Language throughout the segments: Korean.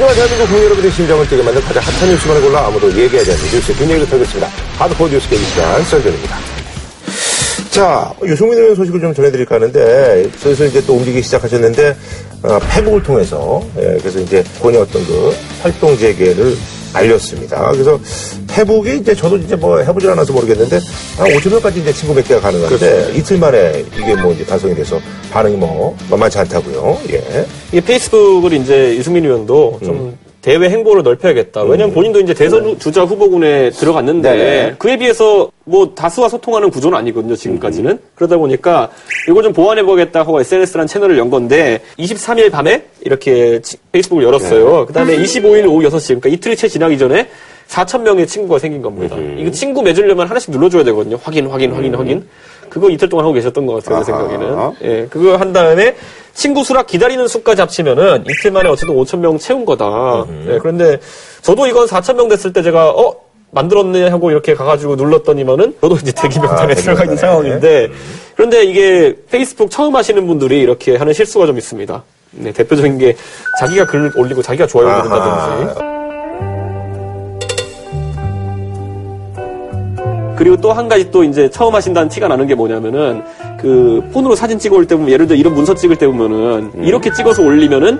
하지만 대한민국 국민 여러분의 심장을 뛰게 만든 가장 핫한 뉴스만을 골라 아무도 얘기하지 않는 뉴스의 뒷얘기를 털겠습니다. 하드코어 뉴스 게임 시간 썰전입니다. 자, 유승민 의원 소식을 좀 전해드릴까 하는데, 슬슬 이제 또 움직이기 시작하셨는데, 어, 페북을 통해서, 예, 그래서 이제 본의 어떤 그 활동 재개를 알렸습니다. 그래서 페북이 이제 저도 이제 뭐 해보질 않아서 모르겠는데, 한 5천 명까지 이제 친구 맺기가 가능한데, 그렇죠. 이틀 만에 이게 뭐 이제 달성이 돼서 반응이 뭐 만만치 않다고요. 예. 이 페이스북을 이제 유승민 의원도 좀 대외 행보를 넓혀야겠다. 왜냐면 본인도 이제 대선 주자 후보군에 들어갔는데 네네. 그에 비해서 뭐 다수와 소통하는 구조는 아니거든요, 지금까지는. 그러다 보니까 이걸 좀 보완해 보겠다 하고 SNS라는 채널을 연 건데 23일 밤에 이렇게 치- 페이스북을 열었어요. 그 다음에 25일 오후 6시, 그러니까 이틀이 채 지나기 전에 4천 명의 친구가 생긴 겁니다. 이거 친구 맺으려면 하나씩 눌러줘야 되거든요. 확인, 확인, 확인, 확인. 그거 이틀 동안 하고 계셨던 것 같아요, 제 아하. 생각에는. 예, 그거 한 다음에 친구 수락 기다리는 수까지 합치면은 이틀 만에 어쨌든 5천 명 채운 거다. 예, 그런데 저도 이건 4천 명 됐을 때 제가 어 만들었네 하고 이렇게 가가지고 눌렀더니만은 저도 이제 대기 명단에 아, 들어가 있는. 상황인데 그런데 이게 페이스북 처음 하시는 분들이 이렇게 하는 실수가 좀 있습니다. 네, 대표적인 게 자기가 글 올리고 자기가 좋아요. 누른다든지 그리고 또 한 가지 또 이제 처음 하신다는 티가 나는 게 뭐냐면은 그 폰으로 사진 찍어 올 때 보면 예를 들어 이런 문서 찍을 때 보면은 이렇게 찍어서 올리면은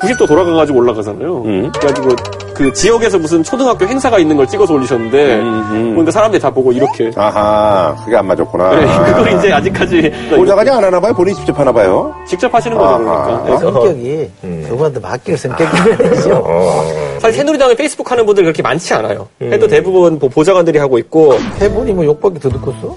90도 돌아가가지고 올라가잖아요. 그래가지고 그 지역에서 무슨 초등학교 행사가 있는 걸 찍어서 올리셨는데 그러니까 사람들이 다 보고 이렇게 아하, 그게 안 맞았구나. 네, 그걸 이제 아직까지 올라가지 안 하나 봐요? 본인이 직접 하나 봐요? 직접 하시는 거죠. 그러니까. 그래서 성격이 그거한테 맡길 성격이죠. 사실 새누리당에 페이스북 하는 분들 그렇게 많지 않아요. 해도 대부분 뭐 보좌관들이 하고 있고 해분이 뭐 욕밖에 더 듣겠어?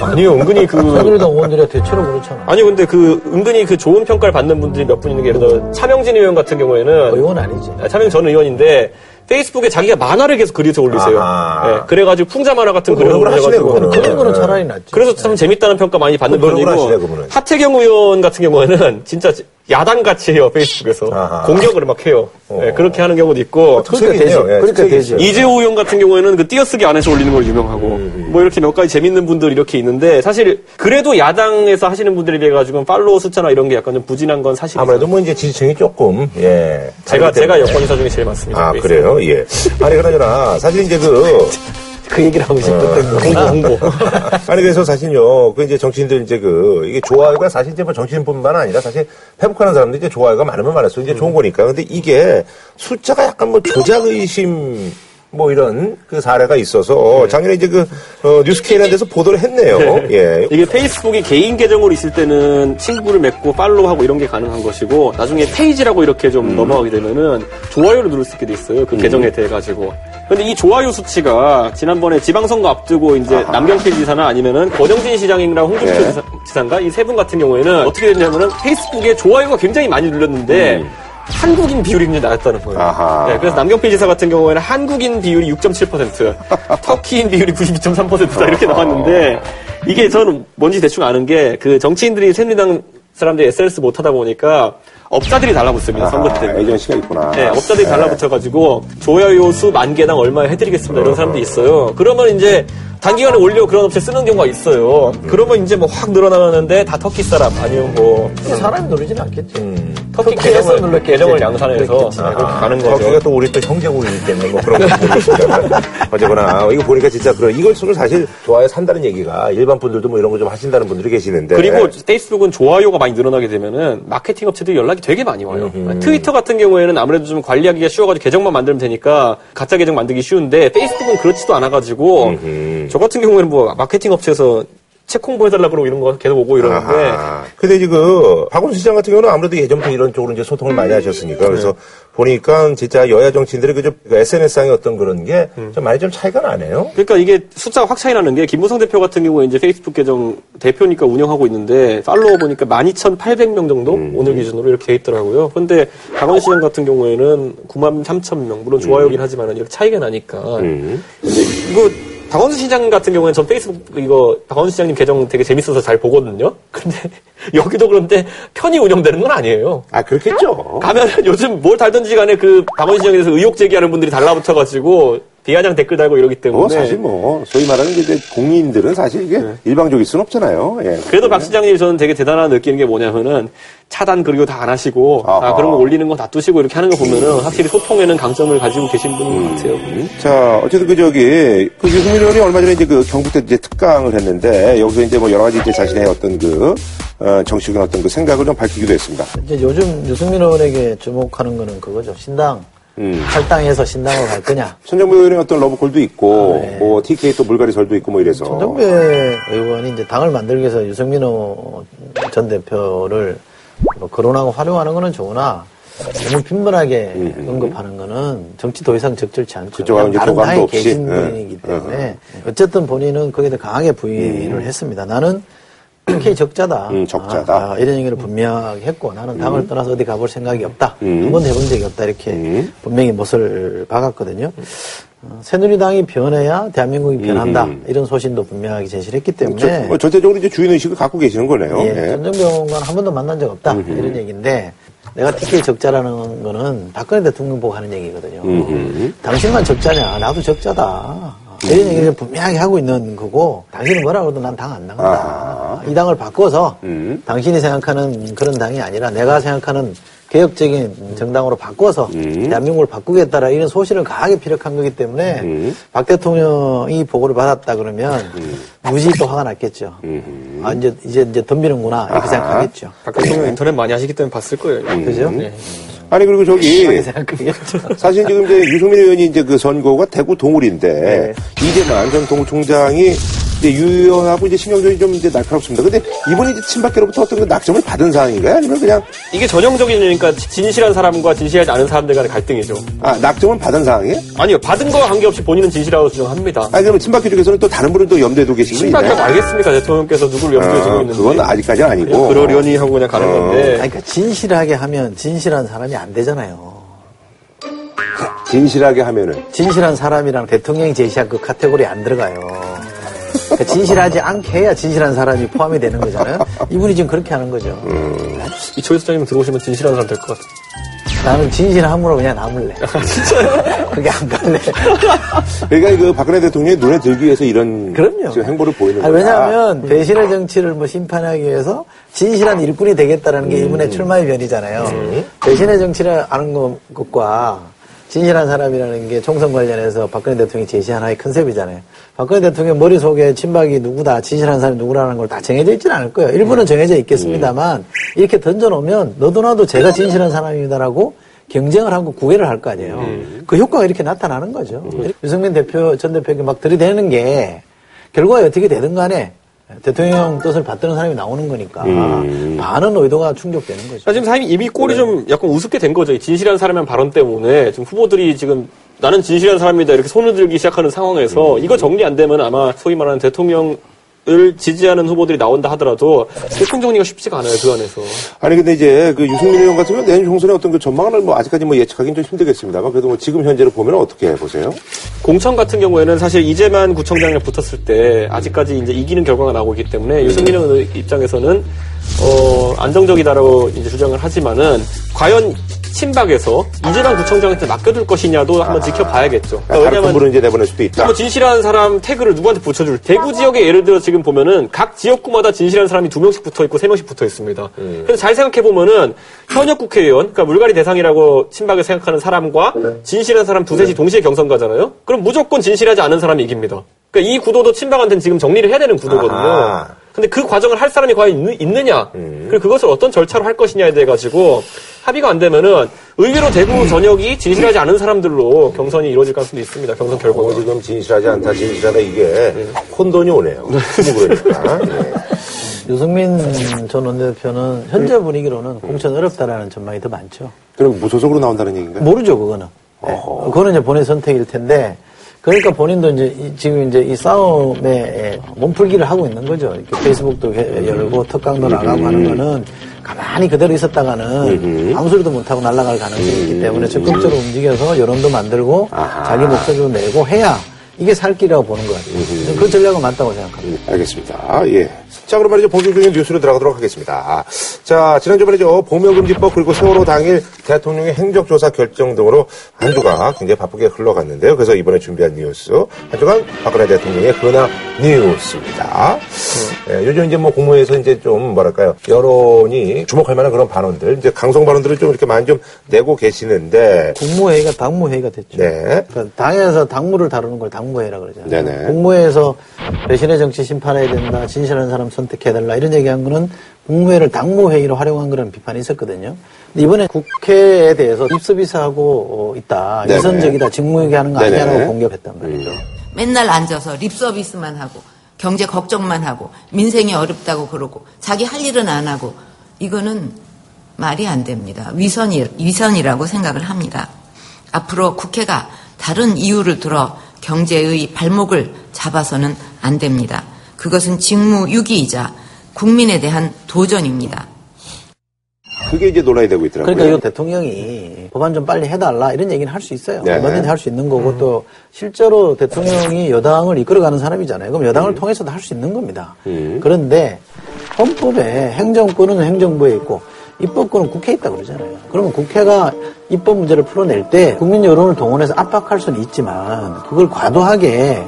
아니요 은근히 그 새누리당 의원들이 대체로 그렇잖아. 아니 근데 그 은근히 그 좋은 평가를 받는 분들이 몇 분 있는 게 예를 들어 차명진 의원 같은 경우에는 의원 아니지. 아, 차명 전 의원인데 페이스북에 자기가 만화를 계속 그려서 올리세요. 예, 그래가지고 풍자 만화 같은 거 노력을 하시네, 올려가지고. 그런 거는 차라리 낫지. 그래서 참 재밌다는 평가 많이 받는 그분은. 하태경 의원 같은 경우에는 진짜 야당 같이 해요 페이스북에서 아하. 공격을 막 해요. 어. 예, 그렇게 하는 경우도 있고 그러니까 되지. 있네요. 예, 그러니까. 있어요. 이재호 의원 같은 경우에는 그 띄어쓰기 안에서 올리는 걸 유명하고 음, 뭐 이렇게 몇 가지 재밌는 분들 이렇게 있는데 사실 그래도 야당에서 하시는 분들에 비해 가지고 팔로워 숫자나 이런 게 약간 좀 부진한 건 사실이에요. 아무래도 뭐 이제 지지층이 조금, 예. 제가 제가. 여권 인사 중에 제일 많습니다. 아, 페이스북. 그래요? 예. 아니, 그러잖아. 사실 이제 그, 그 얘기를 하고 싶었던 홍보 거구나. 홍보. 아니 그래서 사실요 그 이제 정치인들 이제 그 이게 좋아요가 사실 이제 뭐 정치인뿐만 아니라 사실 회복하는 사람들 이제 좋아요가 많으면 많을수록 이제 좋은 거니까 근데 이게 숫자가 약간 뭐 조작 의심 뭐 이런 그 사례가 있어서 작년에 이제 그 어, 뉴스케이라는 데서 보도를 했네요. 예. 이게 페이스북이 개인 계정으로 있을 때는 친구를 맺고 팔로우하고 이런 게 가능한 것이고 나중에 페이지라고 이렇게 좀 음. 넘어가게 되면은 좋아요를 누를 수 있게 돼 있어요. 그 계정에 대해 가지고. 근데 이 좋아요 수치가 지난번에 지방선거 앞두고 이제 남경필 지사나 아니면은 권영진 시장이랑 홍준표 네. 지사, 지사인가 이 세 분 같은 경우에는 어떻게 됐냐면은 페이스북에 좋아요가 굉장히 많이 눌렸는데 음. 한국인 비율이 굉장히 낮았다는 거예요. 아하. 네, 그래서 남경필 지사 같은 경우에는 한국인 비율이 6.7%, 터키인 비율이 92.3%다 이렇게 나왔는데 이게 저는 뭔지 대충 아는 게 그 정치인들이 새누리당 사람들이 SNS 못 하다 보니까 업자들이 달라붙습니다 선거 아하, 때문에. 에이전시가 있구나. 네, 업자들이 달라붙어가지고 좋아요 수 만 개당 얼마 해드리겠습니다 이런 사람도 있어요. 그러면 이제 단기간에 올려 그런 업체 쓰는 경우가 있어요. 그러면 이제 뭐 확 늘어나는데 다 터키 사람 아니면 뭐 사람이 누르진 않겠지. 터키 터키에서 계정을 눌렀겠지. 계정을 양산해서 그랬겠지. 네, 그렇게 가는 거기가 거죠. 또 우리 또 형제국이기 때문에 뭐 그런 거. 어쨌거나 이거 보니까 진짜 그런 이걸 쓰고 사실 좋아요 산다는 얘기가 일반 분들도 뭐 이런 거 좀 하신다는 분들이 계시는데 그리고 페이스북은 좋아요가 많이 늘어나게 되면은 마케팅 업체들이 연락이 되게 많이 와요. 트위터 같은 경우에는 아무래도 좀 관리하기가 쉬워가지고 계정만 만들면 되니까 가짜 계정 만들기 쉬운데 페이스북은 그렇지도 않아가지고 저 같은 경우에는 뭐 마케팅 업체에서 책 홍보해달라 그러고 이런 거 계속 오고 이러는데 아하. 근데 이제 그 박원순 시장 같은 경우는 아무래도 예전부터 이런 쪽으로 이제 소통을 많이 하셨으니까 그래서 보니까 진짜 여야 정치인들의 그 SNS상의 어떤 그런 게 좀 많이 좀 차이가 나네요. 그러니까 이게 숫자가 확 차이 나는 게 김무성 대표 같은 경우에 이제 페이스북 계정 대표니까 운영하고 있는데 팔로워 보니까 12,800명 정도 오늘 기준으로 이렇게 돼 있더라고요. 근데 박원 시장 같은 경우에는 9만 3천 명 물론 좋아요긴 하지만 이렇게 차이가 나니까. 근데 이거 박원순 시장 같은 경우에는 전 페이스북 이거 박원순 시장님 계정 되게 재밌어서 잘 보거든요. 근데 여기도 그런데 편히 운영되는 건 아니에요. 아 그렇겠죠. 가면 요즘 뭘 달든지 간에 그 박원 시장에 대해서 의혹 제기하는 분들이 달라붙어가지고 비아냥 댓글 달고 이러기 때문에 뭐 사실 뭐 소위 말하는 이제 공인들은 사실 이게 네. 일방적일 수는 없잖아요. 예. 그래도 박 시장님이 저는 되게 대단한 느끼는 게 뭐냐면은 차단 그리고 다 안 하시고 아. 그런 거 올리는 거 놔두시고 이렇게 하는 거 보면은 확실히 소통에는 강점을 가지고 계신 분인 것 같아요. 자, 어쨌든 그 저기 그 유승민 의원이 얼마 전에 이제 그 경북 대 이제 특강을 했는데 여기서 이제 뭐 여러 가지 이제 자신의 어떤 그 어, 정치적인 어떤 그 생각을 좀 밝히기도 했습니다. 이제 요즘 유승민 의원에게 주목하는 거는 그거죠. 신당. 음. 탈당해서 신당으로 갈 거냐. 천정배 의원의 어떤 러브콜도 있고 아, 네. 뭐 TK 또 물갈이설도 있고 뭐 이래서 천정배 의원이 이제 당을 만들기 위해서 유승민호 전 대표를 뭐 거론하고 활용하는 거는 좋으나 너무 빈번하게 언급하는 거는 정치 더 이상 적절치 않죠. 다른 당에. 계신 네. 분이기 때문에 어쨌든 본인은 거기에 대해 강하게 부인을 했습니다. 나는 TK 적자다. 음, 적자다. 아, 아, 이런 얘기를 분명하게 했고 나는 당을 떠나서 어디 가볼 생각이 없다. 음. 한 번도 해본 적이 없다. 이렇게 음. 분명히 못을 박았거든요. 어, 새누리당이 변해야 대한민국이 변한다. 음. 이런 소신도 분명하게 제시를 했기 저, 때문에 뭐 전체적으로 이제 주인의식을 갖고 계시는 거네요. 예, 예. 전정병관 한 번도 만난 적 없다. 이런 얘기인데 내가 TK 적자라는 거는 박근혜 대통령 보고 하는 얘기거든요. 당신만 적자냐? 나도 적자다. 이런 얘기를 분명하게 하고 있는 거고 당신은 뭐라 그래도 난당 안 나간다. 아하. 이 당을 바꿔서 음. 당신이 생각하는 그런 당이 아니라 내가 생각하는 개혁적인 정당으로 바꿔서 음. 대한민국을 바꾸겠다라 이런 소신을 강하게 피력한 거기 때문에 음. 박 대통령이 보고를 받았다 그러면 무지 또 화가 났겠죠. 음. 아 이제 이제 이제 덤비는구나 이렇게 아하. 생각하겠죠. 박 대통령 인터넷 많이 하시기 때문에 봤을 거예요. 그죠? 네. 아니 그리고 저기. 사실 지금 이제 유승민 의원이 이제 그 선거가 대구 동울인데 네. 이재만 전 동총장이 이제 유 의원하고 이제 신경전이 좀 이제 날카롭습니다. 근데 이분이 이제 친박계로부터 어떤 그 낙점을 받은 상황인가요? 아니면 그냥 이게 전형적인 그러니까 진실한 사람과 진실하지 않은 사람들 간의 갈등이죠. 아 낙점을 받은 상황이에요? 아니요, 받은 거와 관계없이 본인은 진실하다고 주장합니다. 아니 그러면 친박계 쪽에서는 또 다른 분을 또 염두에 두고 계신 분이 신박하게 있나요? 알겠습니까? 대통령께서 누구를 염두에 두고 어, 있는지. 그건 아직까지는 아니고 그러려니 하고 그냥 가는 어. 건데. 아니, 그러니까 진실하게 하면 진실한 사람이 안 되잖아요. 진실하게 하면은 진실한 사람이랑 대통령이 제시한 그 카테고리에 안 들어가요. 그러니까 진실하지 않게 해야 진실한 사람이 포함이 되는 거잖아요. 이분이 지금 그렇게 하는 거죠. 이초희 소장님 들어오시면 진실한 사람 될 것 같아요. 나는 진실함으로 그냥 남을래. 그게 안 갈래. 그러니까 그 박근혜 대통령이 눈에 들기 위해서 이런 그럼요. 지금 행보를 보이는 거다. 왜냐하면 배신의 정치를 뭐 심판하기 위해서 진실한 일꾼이 되겠다라는 게 이분의 출마의 변이잖아요. 배신의 정치를 아는 것- 것과 진실한 사람이라는 게 총선 관련해서 박근혜 대통령이 제시한 하나의 컨셉이잖아요. 박근혜 대통령 머릿속에 친박이 누구다, 진실한 사람이 누구라는 걸 다 정해져 있지는 않을 거예요. 일부는 정해져 있겠습니다만 이렇게 던져놓으면 너도 나도 제가 진실한 사람입니다라고 경쟁을 하고 구애를 할 거 아니에요. 그 효과가 이렇게 나타나는 거죠. 유승민 대표, 전 대표에게 막 들이대는 게 결과가 어떻게 되든 간에 대통령 뜻을 받드는 사람이 나오는 거니까 많은 의도가 충족되는 거죠. 자, 지금 사람이 이미 꼴이 좀 약간 우습게 된 거죠. 이 진실한 사람의 발언 때문에 지금 후보들이 지금 나는 진실한 사람이다 이렇게 손을 들기 시작하는 상황에서 이거 정리 안 되면 아마 소위 말하는 대통령 을 지지하는 후보들이 나온다 하더라도 대통령 정리가 쉽지가 않아요 그 안에서. 아니 근데 이제 그 유승민 의원 같은 경우는 내년 총선의 어떤 그 전망을 뭐 아직까지 뭐 예측하기는 좀 힘들겠습니다만 그래도 뭐 지금 현재로 보면 어떻게 보세요? 공천 같은 경우에는 사실 이재만 구청장이랑 붙었을 때 아직까지 이제 이기는 결과가 나오고 있기 때문에 유승민 의원 입장에서는 어, 안정적이다라고 이제 주장을 하지만은 과연 친박에서 이재만 구청장한테 맡겨둘 것이냐도 한번 지켜봐야겠죠. 그러니까 왜냐면 이제 내보낼 수도 있다. 뭐 진실한 사람 태그를 누구한테 붙여줄 대구 지역에 예를 들어 지금 보면은 각 지역구마다 진실한 사람이 두 명씩 붙어 있고 세 명씩 붙어 있습니다. 그래서 잘 생각해 보면은 현역 국회의원 그러니까 물갈이 대상이라고 친박을 생각하는 사람과 진실한 사람 두셋이 동시에 경선 가잖아요. 그럼 무조건 진실하지 않은 사람이 이깁니다. 그러니까 이 구도도 친박한테는 지금 정리를 해야 되는 구도거든요. 아하. 근데 그 과정을 할 사람이 과연 있느, 냐 그리고 그것을 어떤 절차로 할 것이냐에 대해 가지고 합의가 안 되면은 의외로 대구 전역이 진실하지 않은 사람들로 경선이 이루어질 가능성도 있습니다. 경선 어, 결과가. 지금 진실하지 않다, 진실하다 이게 혼돈이 오네요. 뭐 그러니까. 예. 유승민 전 원내대표는 현재 분위기로는 공천 어렵다라는 전망이 더 많죠. 그럼 무소속으로 나온다는 얘기인가요? 모르죠, 그거는. 네. 그거는 이제 본인 선택일 텐데, 그러니까 본인도 이제 이- 지금 이제 이 싸움에 몸풀기를 하고 있는 거죠. 이렇게 페이스북도 해- 열고 특강도 나가고 하는 거는 가만히 그대로 있었다가는 아무 소리도 못하고 날아갈 가능성이 있기 때문에 적극적으로 움직여서 여론도 만들고 아하. 자기 목소리도 내고 해야 이게 살 길이라고 보는 것 같아요. 저는 그 전략은 맞다고 생각합니다. 알겠습니다. 예. 자, 그럼 말이죠. 본격적인 뉴스로 들어가도록 하겠습니다. 자, 지난주 말이죠. 보명금지법 그리고 세월호 당일 대통령의 행적조사 결정 등으로 한 주가 굉장히 바쁘게 흘러갔는데요. 그래서 이번에 준비한 뉴스. 한 주간 박근혜 대통령의 근황 뉴스입니다. 예, 요즘 이제 뭐 국무회에서 이제 좀 뭐랄까요. 여론이 주목할 만한 그런 발언들, 이제 강성 발언들을 좀 이렇게 많이 좀 내고 계시는데, 국무회의가 당무회의가 됐죠. 네. 그러니까 당에서 당무를 다루는 걸 당 무회라 그러잖아요. 네네. 국무회에서 배신의 정치 심판해야 된다, 진실한 사람 선택해달라 이런 얘기한 거는 국무회를 당무회의로 활용한 그런 비판이 있었거든요. 근데 이번에 국회에 대해서 입서비스하고 어, 있다, 네네. 위선적이다, 직무유기하는 거 네네. 아니냐라고 공격했단 말이죠. 맨날 앉아서 립 서비스만 하고 경제 걱정만 하고 민생이 어렵다고 그러고 자기 할 일은 안 하고 이거는 말이 안 됩니다. 위선이 위선이라고 생각을 합니다. 앞으로 국회가 다른 이유를 들어 경제의 발목을 잡아서는 안 됩니다. 그것은 직무유기이자 국민에 대한 도전입니다. 그게 이제 논란이 되고 있더라고요. 그러니까 이 대통령이 법안 좀 빨리 해달라 이런 얘기는 할 수 있어요. 네. 얼마든지 할 수 있는 거고 또 실제로 대통령이 여당을 이끌어가는 사람이잖아요. 그럼 여당을 통해서도 할 수 있는 겁니다. 그런데 헌법에 행정권은 행정부에 있고 입법권은 국회에 있다 그러잖아요. 그러면 국회가 입법 문제를 풀어낼 때 국민 여론을 동원해서 압박할 수는 있지만 그걸 과도하게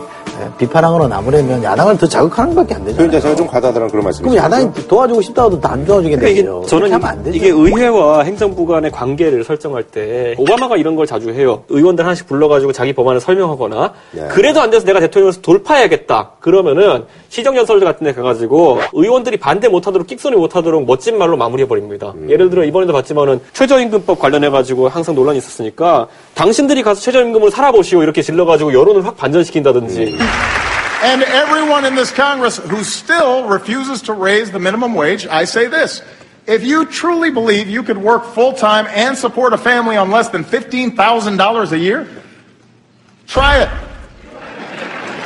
비판하거나 나무려면 야당을 더 자극하는 것밖에 안 표현 되잖아요. 자체가 좀 과다하다는 그런 말씀이시죠? 그럼 야당이 도와주고 싶다고도 안 그러니까 이게 도와주겠네요. 저는 그렇게 하면 안 되죠. 이게 의회와 행정부 간의 관계를 설정할 때 오바마가 이런 걸 자주 해요. 의원들 하나씩 불러가지고 자기 법안을 설명하거나 네. 그래도 안 돼서 내가 대통령에서 돌파해야겠다. 그러면은 시정연설 같은 데 가가지고 의원들이 반대 못하도록 끽소리 못하도록 멋진 말로 마무리해버립니다. 음. 예를 들어 이번에도 봤지만은 최저임금법 관련해가지고 항상 논란이 있었으니까 당신들이 가서 최저임금을 살아보시오 이렇게 질러가지고 여론을 확 반전시킨다든지 음. And everyone in this Congress who still refuses to raise the minimum wage, I say this. If you truly believe you could work full time and support a family on less than $15,000 a year, try it.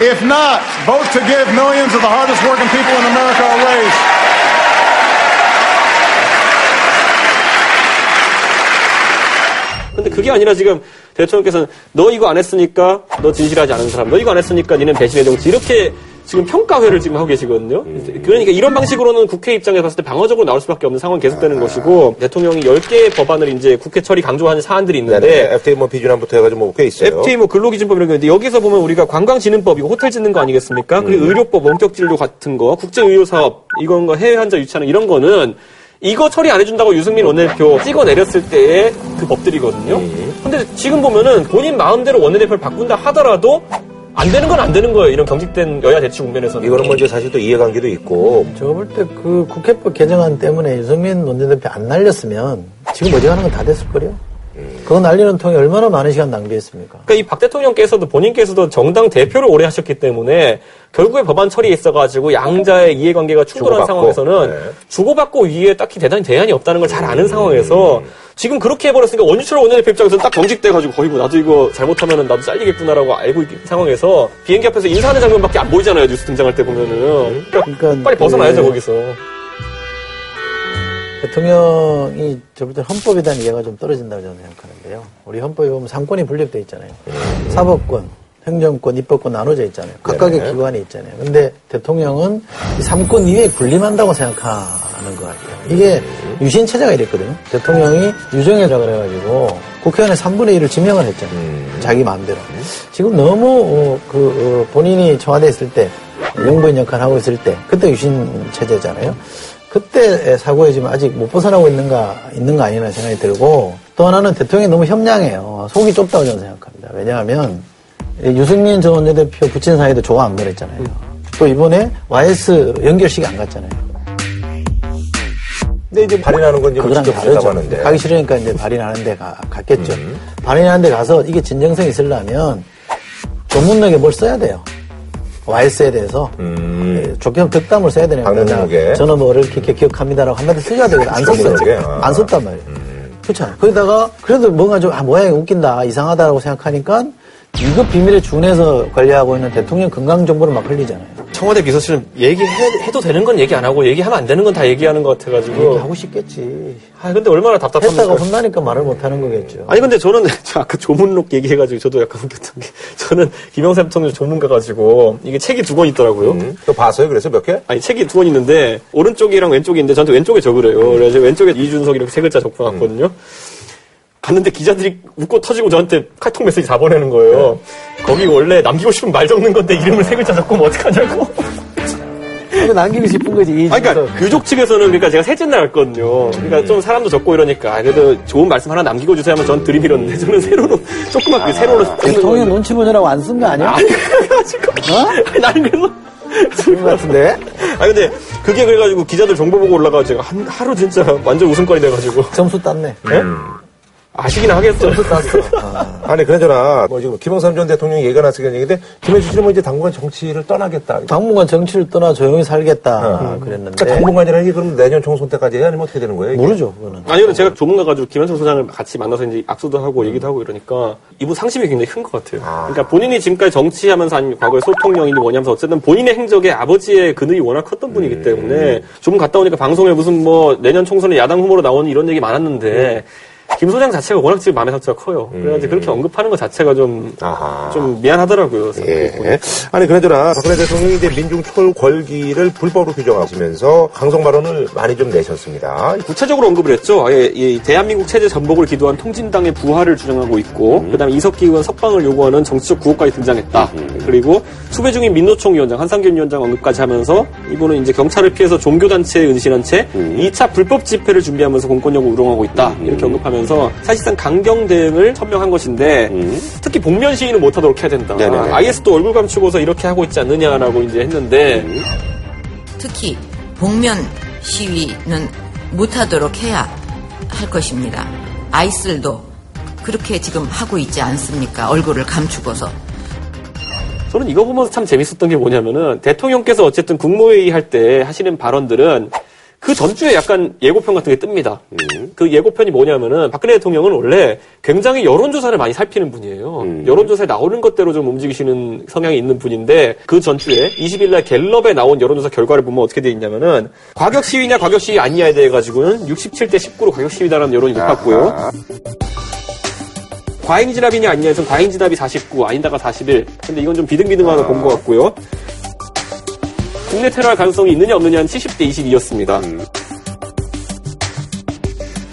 If not, vote to give millions of the hardest working people in America a raise. 근데 그게 아니라 지금 대통령께서는 너 이거 안 했으니까 너 진실하지 않은 사람, 너 이거 안 했으니까 니는 배신의 정치 이렇게 지금 평가회를 지금 하고 계시거든요. 그러니까 이런 방식으로는 국회 입장에서 봤을 때 방어적으로 나올 수밖에 없는 상황이 계속되는 것이고 대통령이 10개의 법안을 이제 국회 처리 강조하는 사안들이 있는데 네네. FTA 뭐 비준안부터 해가지고 뭐꽤 있어요. FTA 뭐 근로기준법 이런 거 있는데 여기서 보면 우리가 관광진흥법 이거 호텔 짓는 거 아니겠습니까? 그리고 의료법 원격진료 같은 거 국제의료사업 이건 거 해외 환자 유치하는 이런 거는 이거 처리 안 해준다고 유승민 원내대표 찍어내렸을 때의 그 법들이거든요. 근데 지금 보면은 본인 마음대로 원내대표를 바꾼다 하더라도 안 되는 건 안 되는 거예요. 이런 경직된 여야 대치 국면에서는. 이거는 뭐 이제 사실 또 이해관계도 있고 제가 볼 때 그 국회법 개정안 때문에 유승민 원내대표 안 날렸으면 지금 어지간한 건 다 됐을걸요? 그거 날리는 통에 얼마나 많은 시간 낭비했습니까? 그러니까 이 박 대통령께서도 본인께서도 정당 대표를 오래 하셨기 때문에 결국에 법안 처리에 있어가지고 양자의 이해관계가 충돌한 주고받고, 상황에서는 네. 주고받고 위에 딱히 대단히 대안이 없다는 걸 잘 아는 상황에서 지금 그렇게 해버렸으니까 원유철 원내대표 입장에서는 딱 경직돼가지고 거의 뭐 나도 이거 잘못하면 나도 잘리겠구나라고 알고 있는 상황에서 비행기 앞에서 인사하는 장면밖에 안 보이잖아요 뉴스 등장할 때 보면은. 그러니까 그러니까 빨리 벗어나야죠 그 거기서 대통령이 때 헌법에 대한 이해가 좀 떨어진다고 저는 생각하는데요. 우리 헌법에 보면 상권이 분립돼 있잖아요. 사법권, 행정권, 입법권 나눠져 있잖아요. 각각의 네네. 기관이 있잖아요. 근데 대통령은 이 삼권 이외에 분림한다고 생각하는 것 같아요. 이게 유신 체제가 이랬거든요. 대통령이 유정회라 그래가지고 국회의원의 3분의 1을 지명을 했잖아요. 자기 마음대로. 지금 너무 어, 그 어, 본인이 청와대에 있을 때 영부인 역할 하고 있을 때 그때 유신 체제잖아요. 그때 사고에 지금 아직 못 벗어나고 있는가 있는 거 아니나 생각이 들고 또 하나는 대통령이 너무 협량해요. 속이 좁다고 저는 생각합니다. 왜냐하면 유승민 전 원내대표 부친 사이도 조화 안 그랬잖아요. 또 이번에 YS 연결식이 안 갔잖아요. 근데 이제 발인하는 건 이제 뭐 그거랑 다르죠. 하는데 가기 싫으니까 이제 발인하는 데 가, 갔겠죠. 발인하는 데 가서 이게 진정성이 있으려면 전문력에 뭘 써야 돼요. YS에 대해서 예, 좋게 덕담을 써야 되는 목에. 저는 뭐를 이렇게 기억합니다라고 한마디 써야 되거든. 안 썼어요. 아. 안 썼단 말이에요. 그렇잖아요. 거기다가 그래도 뭔가 좀 아, 모양이 웃긴다, 이상하다라고 생각하니까 이거 비밀에 준해서 관리하고 있는 대통령 건강 정보를 막 흘리잖아요. 청와대 비서실은 얘기해도 되는 건 얘기 안 하고 얘기하면 안 되는 건 다 얘기하는 것 같아가지고. 하고 싶겠지. 아 근데 얼마나 답답합니까? 했다가 혼나니까 말을 못 하는 거겠죠. 아니 근데 저는 저 아까 조문록 얘기해가지고 저도 약간 웃겼던 게 저는 김영삼 대통령 조문 가 가지고 이게 책이 두 권 있더라고요. 음. 또 봤어요? 그래서 몇 개? 아니 책이 두 권 있는데 오른쪽이랑 왼쪽이 있는데 저한테 왼쪽에 적으래요. 그래서 왼쪽에 이준석 이렇게 세 글자 적고 갔거든요. 갔는데 기자들이 웃고 터지고 저한테 카톡 메시지 다 보내는 거예요. 거기 원래 남기고 싶은 말 적는 건데 이름을 세 글자 적고 면 어떡하냐고. 이거 남기고 싶은 거지. 이 아니, 그러니까 유족 측에서는 그러니까 제가 셋째 날 갔거든요. 그러니까 좀 사람도 적고 이러니까 아, 그래도 좋은 말씀 하나 남기고 주세요 하면 전 들이밀었는데 저는 세로로 조그맣게 세로로 쓰는 대통령. 눈치 보느라고 안 쓴 거 아니야? 아니 그래가지고 아니, 나는 그래서 그런 것 같은데? 아 근데 그게 그래가지고 기자들 정보 보고 올라가 제가 한 하루 진짜 완전 웃음거리 돼가지고 점수 땄네. 예? 아시긴 하겠어요. 아니, 그나저나, 뭐 지금 김영삼 전 대통령이 얘기가 나서 그런 얘기인데, 김현주 씨는 뭐 이제 당분간 정치를 떠나겠다. 당분간 정치를 떠나 조용히 살겠다 그러니까 그랬는데 당분간이라는 게 그럼 내년 총선 때까지 해야 아니면 어떻게 되는 거예요? 이게? 모르죠 그거는. 아니 근데 제가 조문가 가지고 김현성 소장을 같이 만나서 이제 악수도 하고 얘기도 하고 이러니까 이분 상심이 굉장히 큰 것 같아요. 그러니까 본인이 지금까지 정치하면서 한 과거에 소통령이니 뭐냐면서 어쨌든 본인의 행적에 아버지의 근육이 워낙 컸던 분이기 때문에 조문 갔다 오니까 방송에 무슨 뭐 내년 총선에 야당 후보로 나오는 이런 얘기 많았는데 김 소장 자체가 워낙 지금 마음의 상처가 커요. 그래가지고 그렇게 언급하는 것 자체가 좀, 아하. 좀 미안하더라고요. 예. 아니, 그나저나, 박근혜 대통령이 이제 민중초월 궐기를 불법으로 규정하시면서 강성 발언을 많이 좀 내셨습니다. 구체적으로 언급을 했죠. 아예 이 대한민국 체제 전복을 기도한 통진당의 부활을 주장하고 있고, 그다음에 이석기 의원 석방을 요구하는 정치적 구호까지 등장했다. 그리고 수배 중인 민노총 위원장 한상균 위원장 언급까지 하면서 이분은 이제 경찰을 피해서 종교단체에 은신한 채 2차 불법 집회를 준비하면서 공권력을 우롱하고 있다. 이렇게 언급하면서 사실상 강경 대응을 천명한 것인데 특히 복면 시위는 못하도록 해야 된다. 네네네. IS도 얼굴 감추고서 이렇게 하고 있지 않느냐라고 이제 했는데 특히 복면 시위는 못하도록 해야 할 것입니다. 아이슬도 그렇게 지금 하고 있지 않습니까? 얼굴을 감추고서. 저는 이거 보면서 참 재밌었던 게 뭐냐면은 대통령께서 어쨌든 국무회의 할 때 하시는 발언들은 그 전주에 약간 예고편 같은 게 뜹니다. 그 예고편이 뭐냐면은 박근혜 대통령은 원래 굉장히 여론조사를 많이 살피는 분이에요. 여론조사에 나오는 것대로 좀 움직이시는 성향이 있는 분인데 그 전주에 20일날 갤럽에 나온 여론조사 결과를 보면 어떻게 돼 있냐면은 과격 시위냐 과격 시위 아니냐에 대해 가지고는 67대 19로 과격 시위다라는 여론이 높았고요. 과잉 진압이냐 아니냐에서는 과잉 진압이 49, 아닌다가 41. 근데 이건 좀 비등비등하게 본것 같고요. 국내 테러할 가능성이 있느냐 없느냐는 70대 22였습니다.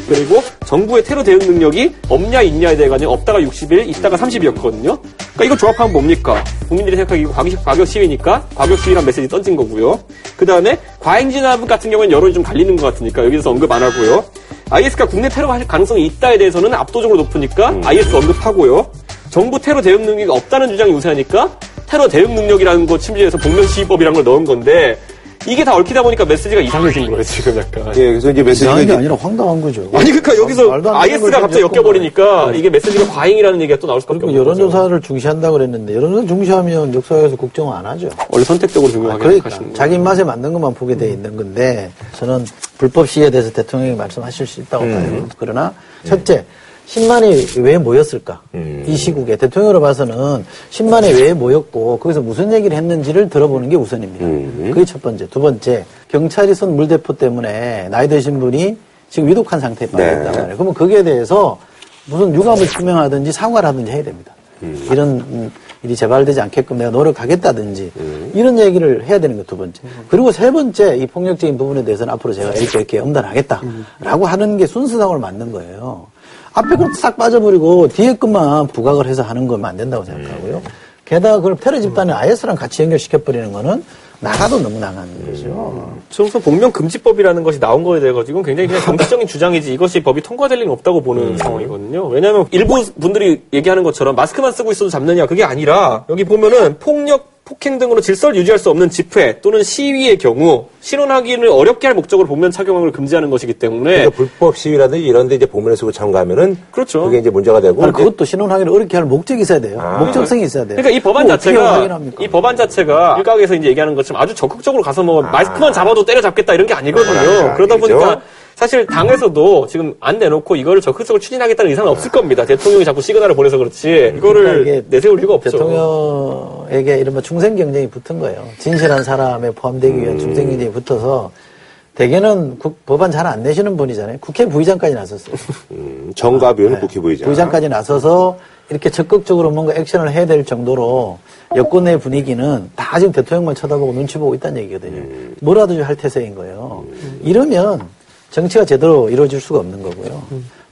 그리고 정부의 테러 대응 능력이 없냐 있냐에 대해 가지고 없다가 61, 있다가 30이었거든요. 그러니까 이거 조합하면 뭡니까? 국민들이 생각하기 과격, 과격 시위니까 과격 시위란 메시지 던진 거고요. 그 다음에 과잉 진압 같은 경우에는 여론이 좀 갈리는 것 같으니까 여기서 언급 안 하고요. IS가 국내 테러 할 가능성이 있다에 대해서는 압도적으로 높으니까 IS 언급하고요. 정부 테러 대응 능력이 없다는 주장이 우세하니까 테러 대응 능력이라는 거 침지해서 복면 시위법이라는 걸 넣은 건데 이게 다 얽히다 보니까 메시지가 이상해진 거예요 지금 약간. 예, 그래서 이제 메시지가 이상한 게 이제 아니라 황당한 거죠. 아니 그러니까 여기서 말도 안 되는 IS가 걸 갑자기 엮여버리니까 이게 메시지가 과잉이라는 얘기가 또 나올 수밖에 없는 거죠. 여론조사를 중시한다고 그랬는데 여론조사 중시하면 역사에서 국정 안 하죠. 원래 선택적으로 중요하게 그러니까 생각하시는 자기 입맛에 맞는 것만 보게 돼 있는 건데 저는 불법 시위에 대해서 대통령이 말씀하실 수 있다고 봐요. 그러나 첫째 10만이 왜 모였을까? 이 시국에 대통령으로 봐서는 10만이 왜 모였고 거기서 무슨 얘기를 했는지를 들어보는 게 우선입니다. 그게 첫 번째. 두 번째 경찰이 쏜 물대포 때문에 나이 드신 분이 지금 위독한 상태에 빠졌단 말이에요. 그러면 거기에 대해서 무슨 유감을 표명하든지 사과를 하든지 해야 됩니다. 이런 음, 일이 재발되지 않게끔 내가 노력하겠다든지 이런 얘기를 해야 되는 거두 번째. 그리고 세 번째 이 폭력적인 부분에 대해서는 앞으로 제가 이렇게 이렇게 엄단하겠다라고 하는 게 순수상으로 맞는 거예요. 앞에 걸싹 빠져버리고 뒤에 것만 부각을 해서 하는 거면 안 된다고 생각하고요. 게다가 그걸 테러 집단을 IS랑 같이 연결시켜버리는 거는 나가도 너무 나가는 거죠. 지금서 복면 금지법이라는 것이 나온 거에 대해 가지고 굉장히 그냥 정치적인 주장이지 이것이 법이 통과될 리는 없다고 보는 상황이거든요. 왜냐하면 일부 분들이 얘기하는 것처럼 마스크만 쓰고 있어도 잡느냐 그게 아니라 여기 보면은 폭력 폭행 등으로 질서를 유지할 수 없는 집회 또는 시위의 경우 신원 확인을 어렵게 할 목적으로 복면 착용을 금지하는 것이기 때문에 그러니까 불법 시위라든지 이런 데 이제 복면을 쓰고 참가하면은 그렇죠. 그게 이제 문제가 되고 아니, 그것도 신원 확인을 어렵게 할 목적이 있어야 돼요. 아. 목적성이 있어야 돼요. 그러니까 이 법안 어떻게 자체가? 이 법안 자체가 일각에서 이제 얘기하는 것처럼 아주 적극적으로 가서 뭐 마스크만 잡아도 때려잡겠다 이런 게 아니거든요. 아니죠. 그러다. 보니까 사실 당에서도 지금 안 내놓고 이거를 적극적으로 추진하겠다는 의사는 없을 겁니다. 대통령이 자꾸 시그널을 보내서 그렇지 그러니까 이거를 이게 내세울 이유가 없죠. 대통령에게 이른바 충성 경쟁이 붙은 거예요. 진실한 사람에 포함되기 위한 충성 경쟁이 붙어서 대개는 국- 법안 잘 안 내시는 분이잖아요. 국회 부의장까지 나섰어요. 음, 정갑 의원은 국회 부의장. 부의장까지 나서서 이렇게 적극적으로 뭔가 액션을 해야 될 정도로 여권 내 분위기는 다 지금 대통령만 쳐다보고 눈치 보고 있다는 얘기거든요. 뭐라도 좀할 태세인 거예요. 이러면 정치가 제대로 이루어질 수가 없는 거고요.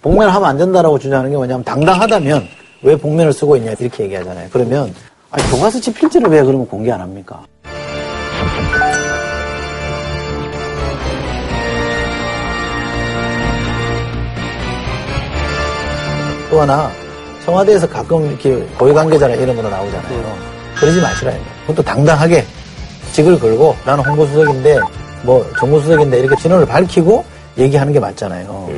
복면을 하면 안 된다라고 주장하는 게 뭐냐면 당당하다면 왜 복면을 쓰고 있냐 이렇게 얘기하잖아요. 그러면 아니, 교과서치 필지를 왜 그러면 공개 안 합니까? 또 하나 청와대에서 가끔 이렇게 고위 관계자라 이름으로 나오잖아요. 그러지 마시라는 거예요. 그것도 당당하게 직을 걸고 나는 홍보수석인데 뭐 정보수석인데 이렇게 진원을 밝히고 얘기하는 게 맞잖아요.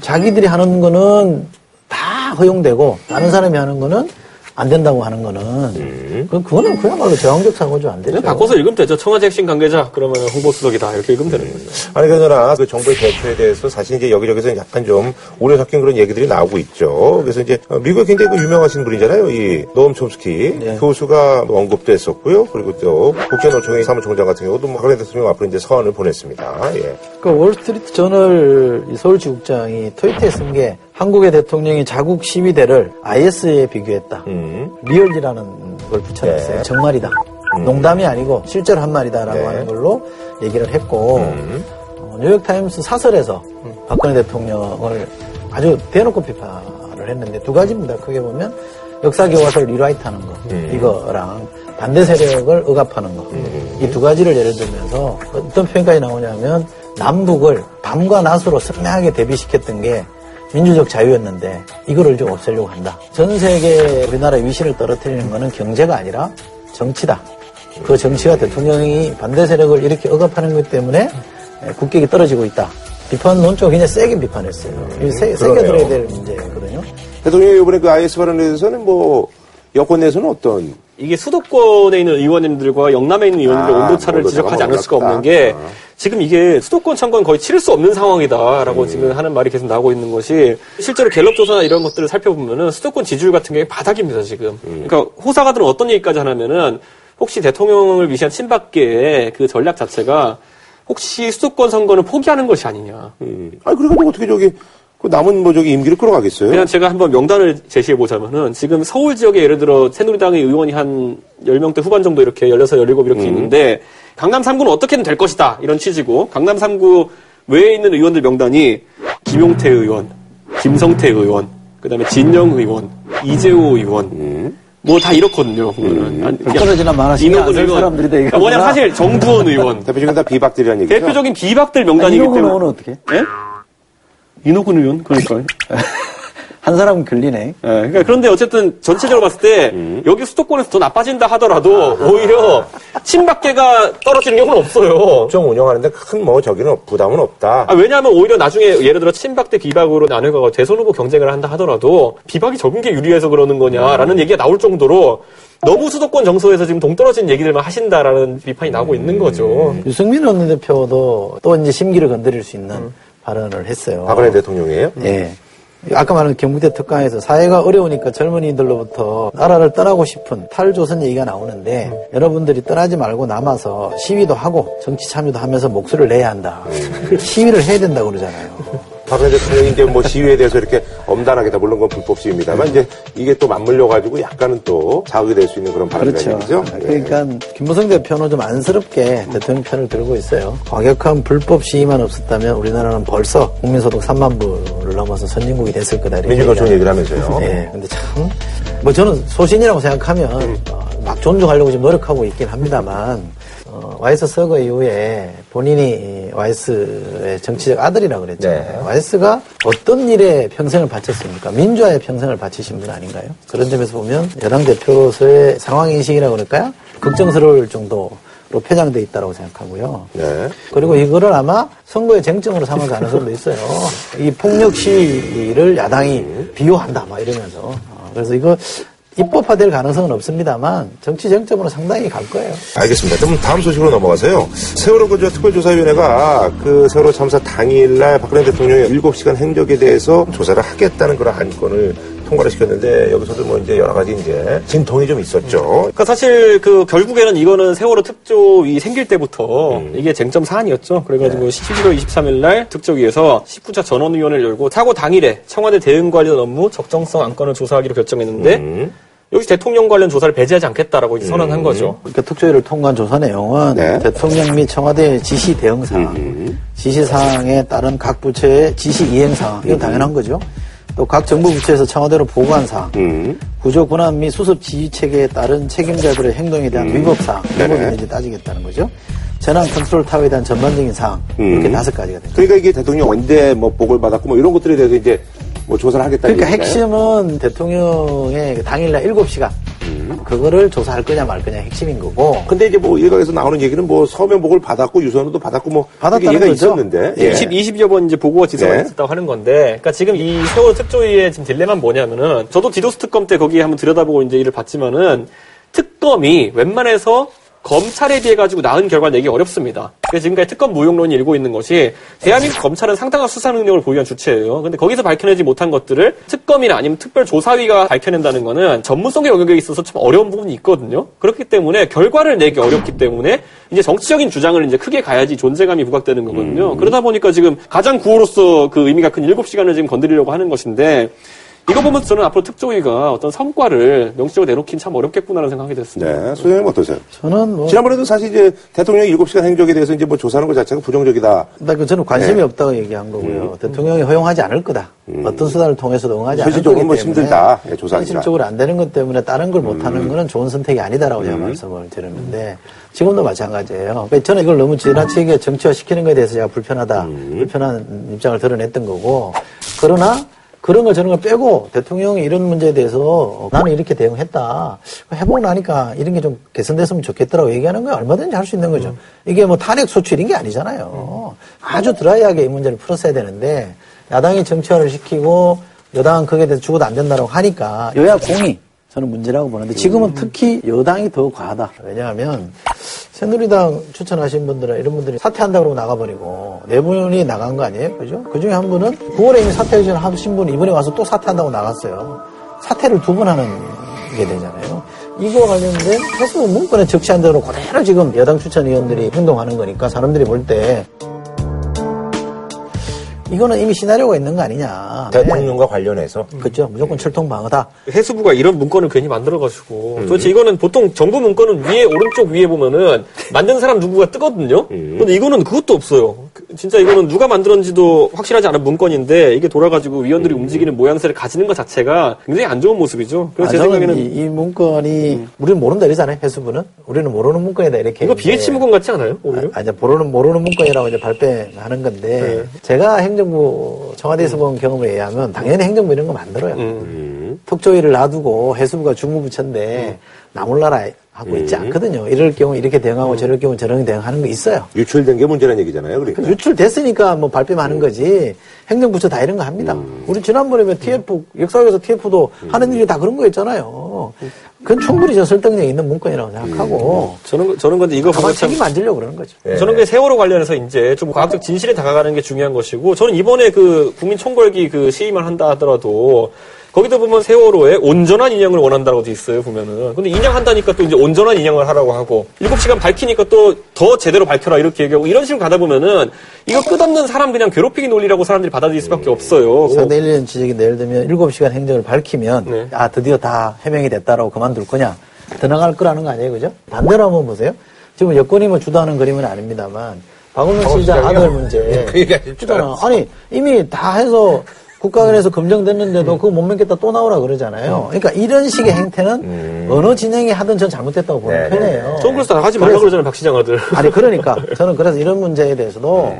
자기들이 하는 거는 다 허용되고 다른 사람이 하는 거는 안 된다고 하는 거는 그 그거는 그야말로 제왕적 사고죠 안 되죠. 바꿔서 읽으면 되죠. 청와대 핵심 관계자 그러면 홍보수석이다 이렇게 읽으면 되는 거죠. 아니, 그러나 그 정부의 대처에 대해서 사실 이제 여기저기서 약간 좀 우려 섞인 그런 얘기들이 나오고 있죠. 그래서 이제 어, 미국에 굉장히 그 유명하신 분이잖아요. 이 노엄 촘스키 네. 교수가 언급도 했었고요. 그리고 또 국제노총의 사무총장 같은 경우도 뭐 박근혜 대통령 앞으로 이제 서한을 보냈습니다. 예. 그 월스트리트 저널 이 서울지국장이 트위터에 쓴게 한국의 대통령이 자국 시위대를 IS에 비교했다. 음. real이라는 걸 붙여놨어요. 네. 정말이다. 농담이 아니고 실제로 한 말이다라고 네. 하는 걸로 얘기를 했고 음. 어, 뉴욕타임스 사설에서 박근혜 대통령을 아주 대놓고 비판을 했는데 두 가지입니다. 크게 보면 역사 교과서를 리라이트하는 거 음. 이거랑 반대 세력을 억압하는 거 이 두 가지를 예를 들면서 어떤 표현까지 나오냐면 남북을 밤과 낮으로 선명하게 대비시켰던 게 민주적 자유였는데 이거를 좀 없애려고 한다. 전 세계 우리나라의 위신을 떨어뜨리는 거는 경제가 아니라 정치다. 그 정치와 대통령이 반대 세력을 이렇게 억압하는 것 때문에 국격이 떨어지고 있다. 비판 논조가 굉장히 세게 비판했어요. 이 세, 그러네요. 들어야 될 문제거든요. 대통령이 이번에 그 IS 발언에 대해서는 뭐 여권 내에서는 어떤 이게 수도권에 있는 의원님들과 영남에 있는 의원님들 아, 온도차를 지적하지 않을 수가. 없는 게 아. 지금 이게 수도권 선거는 거의 치를 수 없는 음. 상황이다라고 지금 하는 말이 계속 나오고 있는 것이 실제로 갤럽 조사나 이런 것들을 살펴보면은 수도권 지지율 같은 게 바닥입니다 지금. 음. 그러니까 호사가들은 어떤 얘기까지 하냐면은 혹시 대통령을 위시한 친박계의 그 전략 자체가 혹시 수도권 선거는 포기하는 것이 아니냐. 음. 아니 그래가지고 어떻게 저기 그 남은 뭐 저기 임기를 끌어가겠어요? 그냥 제가 한번 명단을 제시해 보자면은 지금 서울 지역에 예를 들어 새누리당의 의원이 한 10명대 후반 정도 이렇게 16, 17 이렇게 있는데 강남 3구는 어떻게든 될 것이다. 이런 취지고 강남 3구 외에 있는 의원들 명단이 김용태 의원, 김성태 의원, 그다음에 진영 의원, 이재호 의원 뭐다 이렇거든요. 그냥 떨어지나 의원. 사람들이 다 그러니까 뭐냐. 사실 정두원 의원 대표적인 다 비박들이라는 얘기죠. 대표적인 비박들 명단이기 때문에 의원은 어떻게? 예? 이노근 의원 그러니까요. 한 사람은 걸리네. 예, 그러니까 그런데 어쨌든 전체적으로 봤을 때 여기 수도권에서 더 나빠진다 하더라도 오히려 친박계가 떨어지는 경우는 없어요. 좀 운영하는데 큰 뭐 저기는 없- 부담은 없다. 아, 왜냐하면 오히려 나중에 예를 들어 친박 대 비박으로 나눠가고 대선 후보 경쟁을 한다 하더라도 비박이 적은 게 유리해서 그러는 거냐라는 얘기가 나올 정도로 너무 수도권 정서에서 지금 동떨어진 얘기들만 하신다라는 비판이 나오고 있는 거죠. 유승민 원내대표도 또 이제 심기를 건드릴 수 있는 발언을 했어요. 박근혜 대통령이에요? 예. 아까 말한 경북대 특강에서 사회가 어려우니까 젊은이들로부터 나라를 떠나고 싶은 탈조선 얘기가 나오는데 여러분들이 떠나지 말고 남아서 시위도 하고 정치 참여도 하면서 목소리를 내야 한다. 시위를 해야 된다고 그러잖아요. 박근혜 대통령이 이제 뭐 시위에 대해서 이렇게 엄단하게 다 물론 그건 불법 시위입니다만 이제 이게 또 맞물려가지고 약간은 또 자극이 될 수 있는 그런 발언이라는 그렇죠. 얘기죠. 예. 그러니까 김무성 대표는 좀 안쓰럽게 대통령 편을 들고 있어요. 과격한 불법 시위만 없었다면 우리나라는 벌써 국민소득 3만 불을 넘어서 선진국이 됐을 거다. 민주노총 얘기하는 얘기를 하면서요. 네, 근데 참, 뭐 저는 소신이라고 생각하면 어, 막 존중하려고 지금 노력하고 있긴 합니다만, 어, YS 서거 이후에 본인이 이 YS의 정치적 아들이라고 그랬잖아요. 네. YS가 어떤 일에 평생을 바쳤습니까? 민주화에 평생을 바치신 분 아닌가요? 그런 점에서 보면 여당 대표로서의 상황인식이라고 그럴까요? 걱정스러울 정도로 표장돼 있다고 생각하고요. 네. 그리고 이거를 아마 선거의 쟁점으로 삼을 가능성도 있어요. 이 폭력 시위를 야당이 비호한다, 막 이러면서. 어, 그래서 이거 입법화될 가능성은 없습니다만 정치 정점으로 상당히 갈 거예요. 알겠습니다. 그럼 다음 소식으로 넘어가세요. 세월호 그 특별조사위원회가 그 세월호 참사 당일날 박근혜 대통령의 7시간 행적에 대해서 조사를 하겠다는 그런 안건을 통과를 시켰는데 여기서도 뭐 이제 여러 가지 이제 진통이 좀 있었죠. 그러니까 사실 그 결국에는 이거는 세월호 특조위 생길 때부터 이게 쟁점 사안이었죠. 그래가지고 11월 23일 날 특조위에서 19차 전원위원회를 열고 사고 당일에 청와대 대응 관련 업무 적정성 안건을 조사하기로 결정했는데 여 기서 대통령 관련 조사를 배제하지 않겠다라고 이제 선언한 거죠. 그러니까 특조위를 통과한 조사 내용은 네. 대통령 및 청와대 지시 대응 사항, 지시 사항에 따른 각 부처의 지시 이행 사항, 이건 당연한 거죠. 또 각 정부 부처에서 청와대로 보고한 사항, 음. 구조 권한 및 수습 지휘 체계에 따른 책임자들의 행동에 대한 위법 사항, 이런 네네. 것을 이제 따지겠다는 거죠. 재난 컨트롤 타워에 대한 전반적인 사항, 이렇게 음. 다섯 가지가 됩니다. 그러니까 이게 대통령 언제 뭐 보고를 받았고 뭐 이런 것들에 대해서 이제 뭐 조사를 하겠다는 그러니까 얘기인가요? 핵심은 대통령의 그 당일날 7시간, 그거를 조사할 거냐 말 거냐 핵심인 거고, 근데 이제 뭐 일각에서 나오는 얘기는 뭐 서면복을 받았고 유선호도 받았고 뭐 받았다는 얘기가 거죠. 있었는데 예. 20, 20여 번 이제 보고가 지서가 네. 있었다고 하는 건데, 그러니까 지금 이 세월호 특조위의 지금 딜레마는 뭐냐면은, 저도 디도스 특검 때 거기에 한번 들여다보고 이제 일을 봤지만은, 특검이 웬만해서 검찰에 비해 가지고 나은 결과를 내기 어렵습니다. 그래서 지금까지 특검 무용론이 일고 있는 것이 대한민국 검찰은 상당한 수사 능력을 보유한 주체예요. 근데 거기서 밝혀내지 못한 것들을 특검이나 아니면 특별조사위가 밝혀낸다는 거는 전문성의 영역에 있어서 좀 어려운 부분이 있거든요. 그렇기 때문에 결과를 내기 어렵기 때문에 이제 정치적인 주장을 이제 크게 가야지 존재감이 부각되는 거거든요. 그러다 보니까 지금 가장 구호로서 그 의미가 큰 7시간을 지금 건드리려고 하는 것인데 이거 보면서 저는 앞으로 특조위가 어떤 성과를 명시적으로 내놓긴 참 어렵겠구나라는 생각이 됐습니다. 네, 소장님 어떠세요? 저는 뭐, 지난번에도 사실 이제 대통령의 7시간 행적에 대해서 이제 뭐 조사하는 것 자체가 부정적이다. 나그 저는 관심이 네. 없다고 얘기한 거고요. 대통령이 허용하지 않을 거다. 어떤 수단을 통해서도 응하지 않을 거기 현실적으로 때문에 뭐 힘들다. 예, 조사하기가. 현실적으로 안 되는 것 때문에 다른 걸 못하는 거는 좋은 선택이 아니다라고 제가 말씀을 드렸는데 지금도 마찬가지예요. 그러니까 저는 이걸 너무 지나치게 정치화 시키는 것에 대해서 제가 불편하다, 불편한 입장을 드러냈던 거고 그러나 그런 걸 저런 걸 빼고 대통령이 이런 문제에 대해서 나는 이렇게 대응했다. 해보고 나니까 이런 게 좀 개선됐으면 좋겠더라고 얘기하는 거 얼마든지 할 수 있는 거죠. 이게 뭐 탄핵 이런 게 아니잖아요. 아주 드라이하게 이 문제를 풀었어야 되는데 야당이 정치화를 시키고 여당은 거기에 대해서 죽어도 안 된다고 하니까 여야 공이 저는 문제라고 보는데 지금은 특히 여당이 더 과하다. 왜냐하면 새누리당 추천하신 분들은 이런 분들이 사퇴한다고 그러고 나가버리고 네 분이 나간 거 아니에요? 그죠? 그 중에 한 분은 9월에 이미 사퇴 의전 하신 분이 이번에 와서 또 사퇴한다고 나갔어요. 사퇴를 두 번 하는 게 되잖아요. 이거 관련된 해수 문건에 적시한 대로 그대로 지금 여당 추천 의원들이 행동하는 거니까 사람들이 볼 때 이거는 이미 시나리오가 있는 거 아니냐. 대통령과 관련해서 그렇죠. 무조건 철통 방어다. 해수부가 이런 문건을 괜히 만들어가지고 도대체 이거는 보통 정부 문건은 위에 오른쪽 위에 보면은 만든 사람 누구가 뜨거든요. 근데 이거는 그것도 없어요. 그- 진짜 이거는 누가 만들었는지도 확실하지 않은 문건인데 이게 돌아가지고 위원들이 움직이는 모양새를 가지는 것 자체가 굉장히 안 좋은 모습이죠. 그래서 아, 제 생각에는 이, 이 문건이 우리는 모른다 이러잖아요. 해수부는 우리는 모르는 문건이다 이렇게. 이거 BH 문건 같지 않아요? 오히려? 아, 이제 모르는 모르는 문건이라고 이제 발표하는 건데 네. 제가 행정부 청와대에서 본 경험에 의하면 당연히 행정부 이런 거 만들어요. 음. 특조위를 놔두고 해수부가 중무부처인데 나몰라라 하고 있지 않거든요. 이럴 경우 이렇게 대응하고 저럴 경우 저렇게 대응하는 거 있어요. 유출된 게 문제라는 얘기잖아요. 그러니까. 유출됐으니까 뭐 발뺌 하는 거지 행정부처 다 이런 거 합니다. 우리 지난번에 왜 TF 역사에서 TF도 하는 일이 다 그런 거였잖아요. 그건 충분히 저 설득력 있는 문건이라고 생각하고 저는 저는 근데 이거 참 책임 안 지려고 그러는 거죠. 저는 그 세월호 관련해서 이제 좀 과학적 진실에 다가가는 게 중요한 것이고 저는 이번에 그 국민 총궐기 그 시위만 한다 하더라도 거기도 보면 세월호에 온전한 인양을 원한다고 돼 있어요 보면은. 근데 인양한다니까 또 이제 온전한 인양을 하라고 하고 7시간 밝히니까 또 더 제대로 밝혀라 이렇게 얘기하고 이런 식으로 가다 보면은 이거 끝없는 사람 그냥 괴롭히기 논리라고 사람들이 받아들일 수밖에 없어요. 상대 일련 지적인데 예를 들면 7시간 행정을 밝히면 네. 아 드디어 다 해명이 됐다라고 그만둘 거냐. 더 나갈 거라는 거 아니에요 그죠? 반대로 한번 보세요. 지금 여권이 뭐 주도하는 그림은 아닙니다만 박원순 시장 아들 문제. 그 얘기 아니 이미 다 해서 국가원에서 검증됐는데도 그거 못 믿겠다 또 나오라 그러잖아요. 그러니까 이런 식의 행태는 어느 진영이 하든 전 잘못됐다고 보는 네, 네. 편이에요. 저는 그래서 하지 말라고 그러잖아요 박 시장 아들. 아니 그러니까 저는 그래서 이런 문제에 대해서도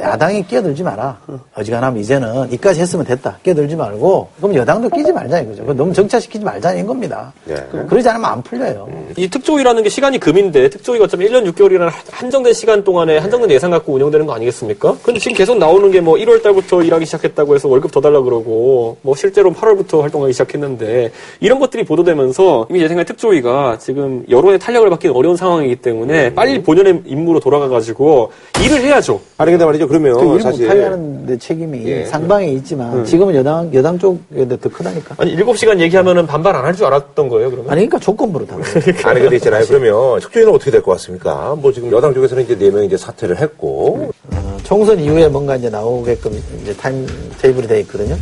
야당이 끼어들지 마라. 어지간하면 이제는 이까지 했으면 됐다. 끼어들지 말고 그럼 여당도 끼지 말자 이거죠. 너무 정차시키지 말자는 겁니다. 예. 그러지 않으면 안 풀려요. 이 특조위라는 게 시간이 금인데 특조위가 어차피 1년 6개월이라는 한정된 시간 동안에 한정된 예산 갖고 운영되는 거 아니겠습니까? 근데 지금 계속 나오는 게 뭐 1월 달부터 일하기 시작했다고 해서 월급 더더 달라 그러고 뭐 실제로 8월부터 활동하기 시작했는데 이런 것들이 보도되면서 이미 제 생각에 특조위가 지금 여론의 탄력을 받기는 어려운 상황이기 때문에 빨리 본연의 임무로 돌아가가지고 일을 해야죠. 아니 근데 말이죠. 그러면 그일 사실 못하게 하는 데 책임이 예. 쌍방에 있지만 지금은 여당 여당 쪽에 더 크다니까. 아니 7시간 얘기하면은 반발 안 할 줄 알았던 거예요 그러면? 아니 그러니까 조건부로 다. 아니 근데 있잖아요. 그러면 특조위는 어떻게 될 것 같습니까? 뭐 지금 여당 쪽에서는 이제 네 명이 이제 사퇴를 했고 어, 총선 이후에 뭔가 이제 나오게끔 이제 time table이 돼 있거든요.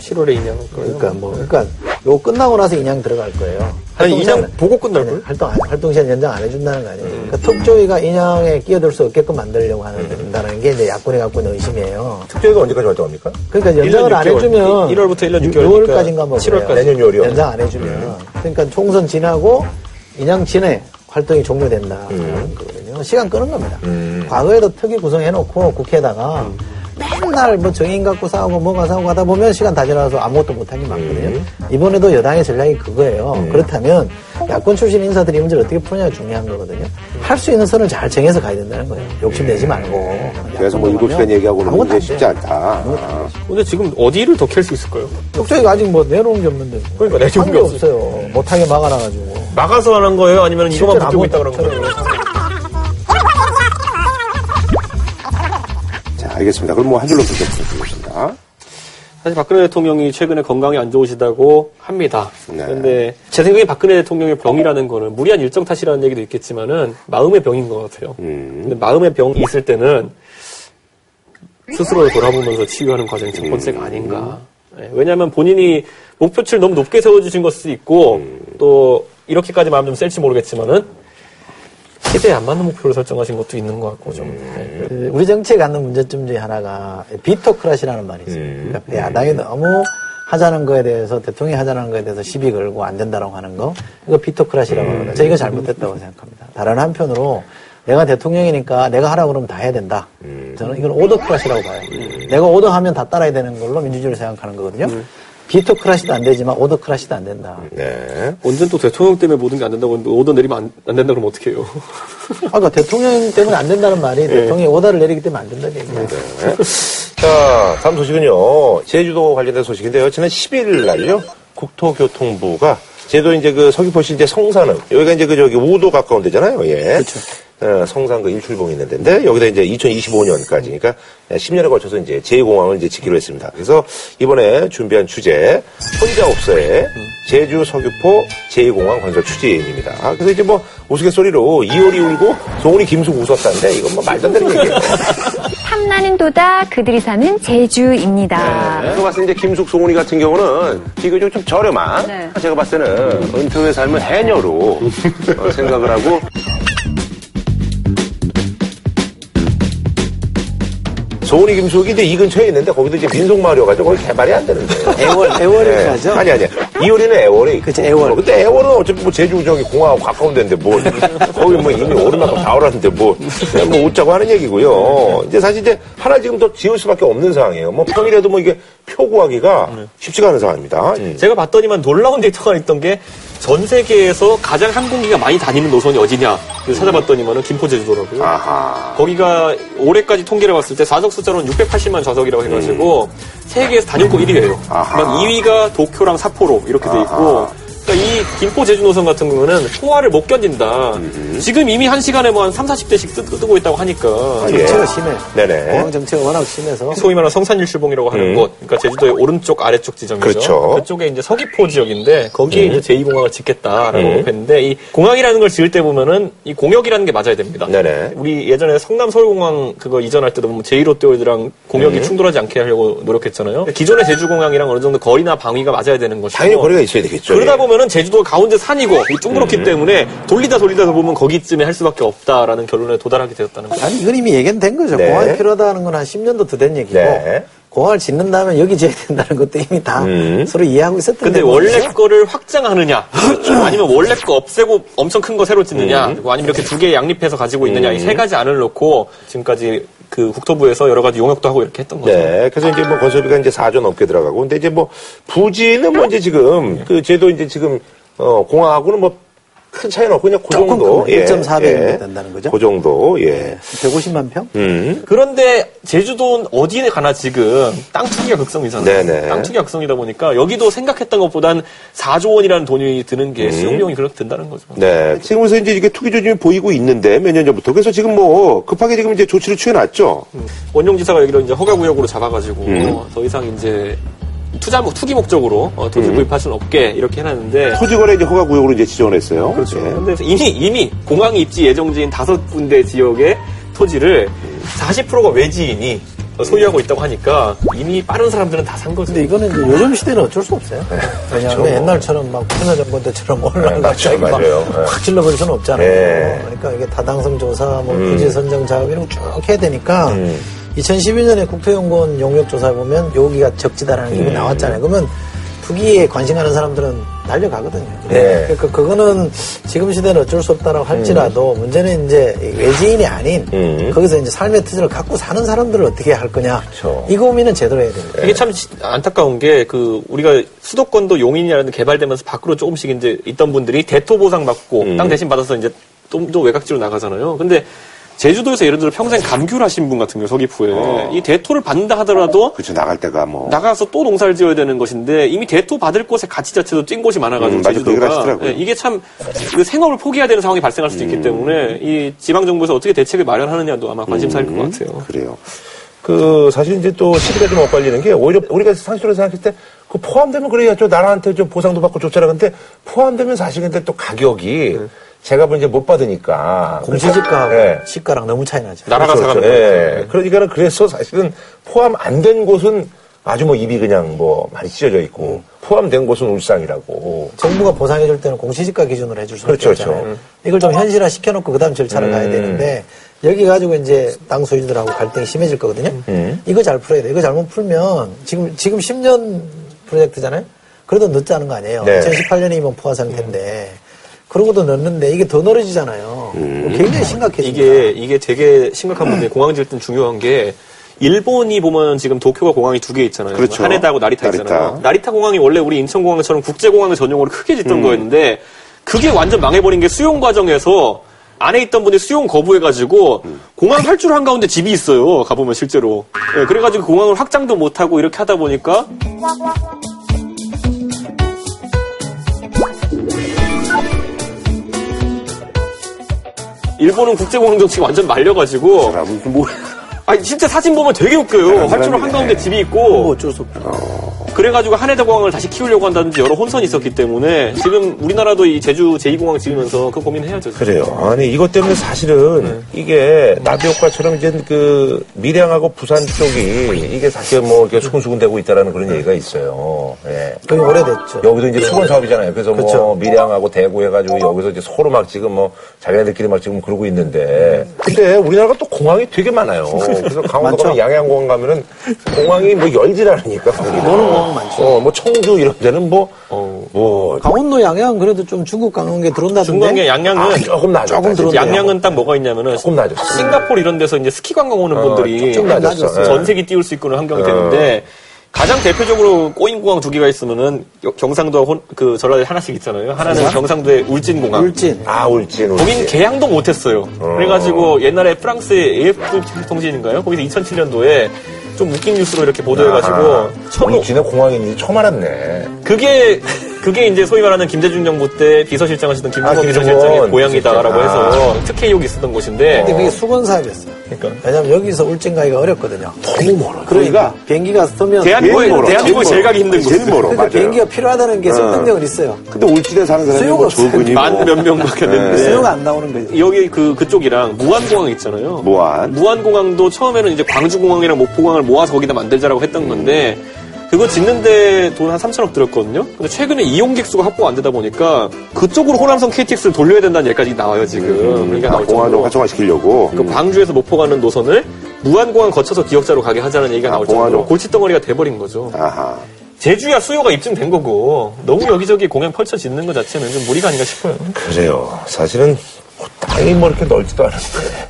7월에 인양. 그러니까 뭐 그러니까 요거 끝나고 나서 인양 들어갈 거예요. 아니 인양 시간- 보고 끝날 걸? 활동 안- 활동 시간 연장 안 해준다는 거 아니에요. 그러니까 특조위가 인양에 끼어들 수 없게끔 만들려고 하는다는 게 이제 야권이 갖고 있는 의심이에요. 특조위가 언제까지 활동합니까? 그러니까 연장을 안 6개월. 해주면 1 월부터 1년 6개월 니까 6월까지인가 뭐 7월까지. 그래요. 내년 6월이요. 연장 안 해주면 그러니까 총선 지나고 인양 진해 활동이 종료된다 음. 거거든요. 시간 끄는 겁니다. 과거에도 특위 구성해놓고 국회에다가 음. 맨날 뭐 정인 갖고 싸우고 뭐가 싸우고 하다 보면 시간 다 지나서 아무것도 못한 게 많거든요. 음. 이번에도 여당의 전략이 그거예요. 그렇다면 야권 출신 인사들이 이 문제를 어떻게 푸느냐가 중요한 거거든요. 할 수 있는 선을 잘 정해서 가야 된다는 거예요. 욕심내지 말고. 그래서 뭐 야권 7시간 가면 얘기하고는 아무것도 문제 안 쉽지. 않다. 근데 지금 어디를 더 캘 수 있을까요? 쪽쪽이가 아직 뭐 내놓은 게 없는데. 그러니까 내놓은 한게 없어요. 못하게 막아놔가지고. 막아서 하는 거예요? 아니면 이거만 붙들고 있다 그런 거예요? 알겠습니다. 그럼 뭐 한 줄로 부탁드리겠습니다. 사실 박근혜 대통령이 최근에 건강이 안 좋으시다고 합니다. 네. 그런데 제 생각에 박근혜 대통령의 병이라는 거는 무리한 일정 탓이라는 얘기도 있겠지만은 마음의 병인 것 같아요. 음. 근데 마음의 병이 있을 때는 스스로를 돌아보면서 치유하는 과정이 첫 번째가 아닌가. 네, 왜냐하면 본인이 목표치를 너무 높게 세워주신 걸 수도 있고 또 이렇게까지 마음 좀 셀지 모르겠지만은 시대에 안 맞는 목표를 설정하신 것도 있는 것 같고 좀. 네. 그 우리 정치에 갖는 문제점 중에 하나가 비토크라시라는 말이 있어요. 그러니까 야당이 너무 하자는 거에 대해서 대통령이 하자는 거에 대해서 시비 걸고 안 된다라고 하는 거 이거 비토크라시라고 하거든요. 저 이거 잘못됐다고 생각합니다. 다른 한편으로 내가 대통령이니까 내가 하라고 그러면 다 해야 된다. 저는 이건 오더크라시라고 봐요. 내가 오더하면 다 따라야 되는 걸로 민주주의를 생각하는 거거든요. 비토 크라시도 안 되지만 오더 크라시도 안 된다. 네. 언젠 또 대통령 때문에 모든 게 안 된다고 했는데 오더 내리면 안, 안 된다 그러면 어떻게 해요? 아까 대통령 때문에 안 된다는 말이 대통령이 오더를 내리기 때문에 안 된다는 얘기예요. 자, 다음 소식은요. 제주도 관련된 소식인데요. 지난 10일 날요. 국토교통부가 제도 이제 그 서귀포시 이제 성산읍 여기가 이제 그 저기 우도 가까운 데잖아요. 예. 그렇죠. 어, 성산 그 일출봉이 있는 데인데 여기다 이제 2025년까지 그러니까 10년에 걸쳐서 이제 제2공항을 이제 짓기로 했습니다. 그래서 이번에 준비한 주제 혼자 없어의 제주 서귀포 제2공항 건설 추진입니다. 그래서 이제 뭐 우스갯소리로 이효리 울고 송은이 김숙 웃었다는데 이건 뭐 말도 안 되는 얘기예요. 탐나는 도다 그들이 사는 제주입니다. 제가 봤을 때 이제 김숙 송은이 같은 경우는 비교적 좀 저렴한 네. 제가 봤을 때는 은퇴 후에 삶을 해녀로 어, 생각을 하고 송은이 김숙이 이제 이 근처에 있는데 거기도 이제 민속마을이어가지고 거기 개발이 안 되는데. 애월, 애월에 가죠? 아니, 아니. 이효리는 애월에 있고. 그치, 애월. 근데 애월은 어차피 뭐 제주 저기 공항하고 가까운 데인데 뭐, 거기 뭐 이미 오르막고 다 오르는데 뭐, 그냥 뭐 웃자고 하는 얘기고요. 이제 사실 이제 하나 지금 더 지을 수밖에 없는 상황이에요. 뭐 평일에도 뭐 이게 표 구하기가 쉽지가 않은 상황입니다. 음. 제가 봤더니만 놀라운 데이터가 있던 게 전 세계에서 가장 항공기가 많이 다니는 노선이 어디냐 찾아봤더니만은 김포 제주도라고요. 아하 거기가 올해까지 통계를 봤을 때 좌석 숫자로는 680만 좌석이라고 해가지고 세계에서 단연코 1위예요. 아하. 막 2위가 도쿄랑 삿포로 이렇게 돼 있고. 그러니까 이 김포 제주 노선 같은 경우는 포화를 못 견딘다. 지금 이미 한 시간에 뭐 한 3, 40대씩 뜨, 뜨고 있다고 하니까 예. 정체가 심해. 네네. 공항 정체가 워낙 심해서. 소위 말하는 성산일출봉이라고 하는 음. 곳, 그러니까 제주도의 오른쪽 아래쪽 지점이죠. 그렇죠. 쪽에 이제 서귀포 지역인데 거기에 음. 이제 제2공항을 짓겠다라고 음. 했는데 이 공항이라는 걸 지을 때 보면은 이 공역이라는 게 맞아야 됩니다. 네네. 우리 예전에 성남 서울공항 그거 이전할 때도 보면 제1롯데월드랑 공역이 음. 충돌하지 않게 하려고 노력했잖아요. 기존의 제주공항이랑 어느 정도 거리나 방위가 맞아야 되는 것이고 당연히 거리가 있어야 되겠죠. 그러다 예. 보면 은 제주도 가운데 산이고 이 둥그렇기 때문에 돌리다 돌리다 보면 거기쯤에 할 수밖에 없다라는 결론에 도달하게 되었다는 거죠. 아니, 이건 이미 얘기는 된 거죠. 네. 공항이 필요하다는 건 한 10년도 더 된 얘기고. 네. 공항을 짓는다면 여기 지어야 된다는 것도 이미 다 음. 서로 이해하고 있었던 근데 거죠. 원래 거를 확장하느냐, 아니면 원래 거 없애고 엄청 큰 거 새로 짓느냐, 그리고 아니면 이렇게 두 개 양립해서 가지고 있느냐, 이세 가지 안을 놓고 지금까지 그 국토부에서 여러 가지 용역도 하고 이렇게 했던 거죠. 네. 그래서 이제 뭐 건설비가 이제 4조 넘게 들어가고. 근데 이제 뭐 부지는 뭐 이제 지금 그 제도 이제 지금 어 공항하고는 뭐 큰 차이는 없고 그냥 그 정도. 크고 1.4배 정도 된다는 거죠? 그 정도. 예. 150만 평? 음. 그런데 제주도는 어디에 가나 지금 땅 투기가 극성이잖아요. 네네. 땅 투기가 극성이다 보니까 여기도 생각했던 것보단 4조 원이라는 돈이 드는 게 수용 비용이 그렇게 든다는 거죠. 네. 지금에서 이제 이게 투기 조짐이 보이고 있는데 몇 년 전부터. 그래서 지금 뭐 급하게 지금 이제 조치를 취해놨죠. 원용지사가 여기를 이제 허가 구역으로 잡아가지고 음. 어, 더 이상 이제 투자 목- 투기 목적으로 어, 음. 토지 구입할 수는 없게 이렇게 해놨는데 토지 거래 이제 허가 구역으로 이제 지정을 했어요. 그렇죠. 예. 근데 이미 이미 공항 입지 예정지인 다섯 군데 지역의 토지를 40%가 외지인이 소유하고 있다고 하니까 이미 빠른 사람들은 다 산 거죠. 근데 이거는 이제 요즘 시대는 어쩔 수 없어요. 왜냐하면 옛날처럼 막 코로나정권 때처럼 네, 올라가서. 네. 확 질러버릴 수는 없잖아요. 네. 그러니까 이게 다당성 조사, 뭐 음. 부지 선정 작업 이런 거 쭉 해야 되니까 2012년에 국토연구원 용역 조사 보면 여기가 적지다라는 게 음. 나왔잖아요. 그러면 투기에 관심 가는 사람들은 날려가거든요. 네. 그러니까 그거는 지금 시대는 어쩔 수 없다라고 할지라도 문제는 이제 외지인이 아닌 음. 거기서 이제 삶의 터전을 갖고 사는 사람들을 어떻게 할 거냐. 그쵸. 이 고민은 제대로 해야 됩니다. 이게 참 시- 안타까운 게 그 우리가 수도권도 용인이라는 데 개발되면서 밖으로 조금씩 이제 있던 분들이 대토 보상 받고 음. 땅 대신 받아서 이제 좀더 외곽지로 나가잖아요. 근데 제주도에서 예를 들어 평생 감귤 하신 분 같은 경우 서귀포에 어. 이 대토를 받는다 하더라도 그렇죠. 나갈 때가 뭐. 나가서 또 농사를 지어야 되는 것인데 이미 대토 받을 곳의 가치 자체도 찐 곳이 많아가지고 음, 그 제주도가 하시더라고요. 예, 이게 참 그 생업을 포기해야 되는 상황이 발생할 수도 음. 있기 때문에 이 지방 정부에서 어떻게 대책을 마련하느냐도 아마 관심사일 것 같아요. 그래요. 그 사실 이제 또 시비가 좀 엇갈리는 게 오히려 우리가 상식으로 생각했을 때 그 포함되면 그래야죠 나라한테 좀 보상도 받고 좋잖아 근데 포함되면 사실 근데 또 가격이 제가 뭐 이제 못 받으니까 공시지가하고 예. 시가랑 너무 차이 나죠. 나라가 그렇죠, 사가는 그렇죠. 거예요. 예. 그러니까는 그래서 사실은 포함 안 된 곳은 아주 뭐 입이 그냥 뭐 많이 찢어져 있고 포함된 곳은 울상이라고 정부가 보상해 줄 때는 공시지가 기준으로 해줄 수밖에 그렇죠, 없잖아요. 그렇죠. 이걸 좀 현실화 시켜놓고 그다음 절차를 음. 가야 되는데 여기 가지고 이제 땅 소유들하고 갈등이 심해질 거거든요. 음. 이거 잘 풀어야 돼. 이거 잘못 풀면 지금 지금 10년 프로젝트잖아요. 그래도 늦지 않은 거 아니에요. 네. 2018년이면 포화 상태인데 그러고도 늦는데 이게 더 늘어지잖아요. 굉장히 심각해집니다. 이게 이게 되게 심각한 문제. 공항 질땐 중요한 게 일본이 보면 지금 도쿄가 공항이 두 개 있잖아요. 그렇죠. 하네다하고 나리타 있잖아요. 나리타. 나리타 공항이 원래 우리 인천 공항처럼 국제 공항을 전용으로 크게 짓던 거였는데 그게 완전 망해버린 게 수용 과정에서 안에 있던 분이 수용 거부해가지고 공항 활주로 한 가운데 집이 있어요. 가보면 실제로. 예, 그래가지고 공항을 확장도 못하고 이렇게 하다 보니까 일본은 국제공항 정책이 완전 말려가지고 뭐. 아니 진짜 사진 보면 되게 웃겨요. 활주로 한가운데 집이 있고 뭐 어쩔 수 없죠. 그래가지고 하네다 공항을 다시 키우려고 한다든지 여러 혼선이 있었기 때문에 지금 우리나라도 이 제주 제2공항 지으면서 그 고민해야죠. 그래요. 아니 이것 때문에 사실은 이게 나비 효과처럼 이제 그 밀양하고 부산 쪽이 이게 사실 뭐 이렇게 수근수근 되고 있다라는 그런 얘기가 있어요. 예. 그게 오래됐죠. 여기도 이제 수건 사업이잖아요. 그래서 뭐 그렇죠. 밀양하고 대구 해가지고 여기서 이제 서로 막 지금 뭐 자기네들끼리 막 지금 그러고 있는데 근데 우리나라가 또 공항이 되게 많아요. 그래서 강원도 가면 양양공항 가면은 공항이 뭐 열질 않으니까 거기 노는 공항 많죠. 어, 뭐 청주 이런 데는 뭐, 뭐 강원도 양양 그래도 좀 중국 강원에 들어온다던데. 중국의 양양은 아, 조금 나죠. 조금 들어오네요. 양양은 딱 뭐가 있냐면은 조금 낮았어. 싱가포르 이런 데서 이제 스키 관광 오는 분들이 조금 낮았어. 예. 전세기 띄울 수 있는 환경이 됐는데 가장 대표적으로 꼬인 공항 두 개가 있으면은 여- 경상도 혼, 그 전라도에 하나씩 있잖아요. 하나는 경상도의 울진 공항. 울진. 아 울진 울진. 거긴 개항도 못했어요. 그래가지고 옛날에 프랑스의 AF 통신인가요? 거기서 2007년도에 좀 웃긴 뉴스로 이렇게 보도해가지고 천호 울진에 공항이 있는지 처음 알았네. 그게 그게 이제 소위 말하는 김대중 정부 때 비서실장 하시던 김무성 아, 비서실장의 고향이다라고. 해서 특혜 의혹이 있었던 곳인데 근데 그게 수건 사업이었어요. 그러니까. 왜냐면 여기서 울진 가기가 어렵거든요. 너무 멀어. 그러니까 비행기가 서면 멀어. 대한민국에 제일 가기 힘든 곳. 제일 멀어. 그러니까 맞아요. 비행기가 필요하다는 게 설득력은 있어요. 근데 울진에 사는 사람이 수요가 뭐 없어요. 조근이 뭐. 만몇 명밖에 안 됐는데 수요가 안 나오는 거죠. 여기 그 그쪽이랑 무안공항 있잖아요. 무안. 무안공항도 처음에는 이제 광주공항이랑 목포공항을 모아서 거기다 만들자라고 했던 건데 그거 짓는데 돈 한 3천억 들었거든요. 근데 최근에 이용객 수가 확보가 안 되다 보니까 그쪽으로 호남선 KTX를 돌려야 된다는 얘기까지 나와요 지금. 그러니까 음, 공항을 좀 정도로. 활성화시키려고. 그 광주에서 목포 가는 노선을 무안공항 거쳐서 기억자로 가게 하자는 얘기가 아, 나올 공항으로. 정도로 골칫덩어리가 돼버린 거죠. 아하. 제주야 수요가 입증된 거고 너무 여기저기 공연 펼쳐 짓는 것 자체는 좀 무리가 아닌가 싶어요. 그래요. 사실은 뭐 땅이 뭐 이렇게 넓지도 않은데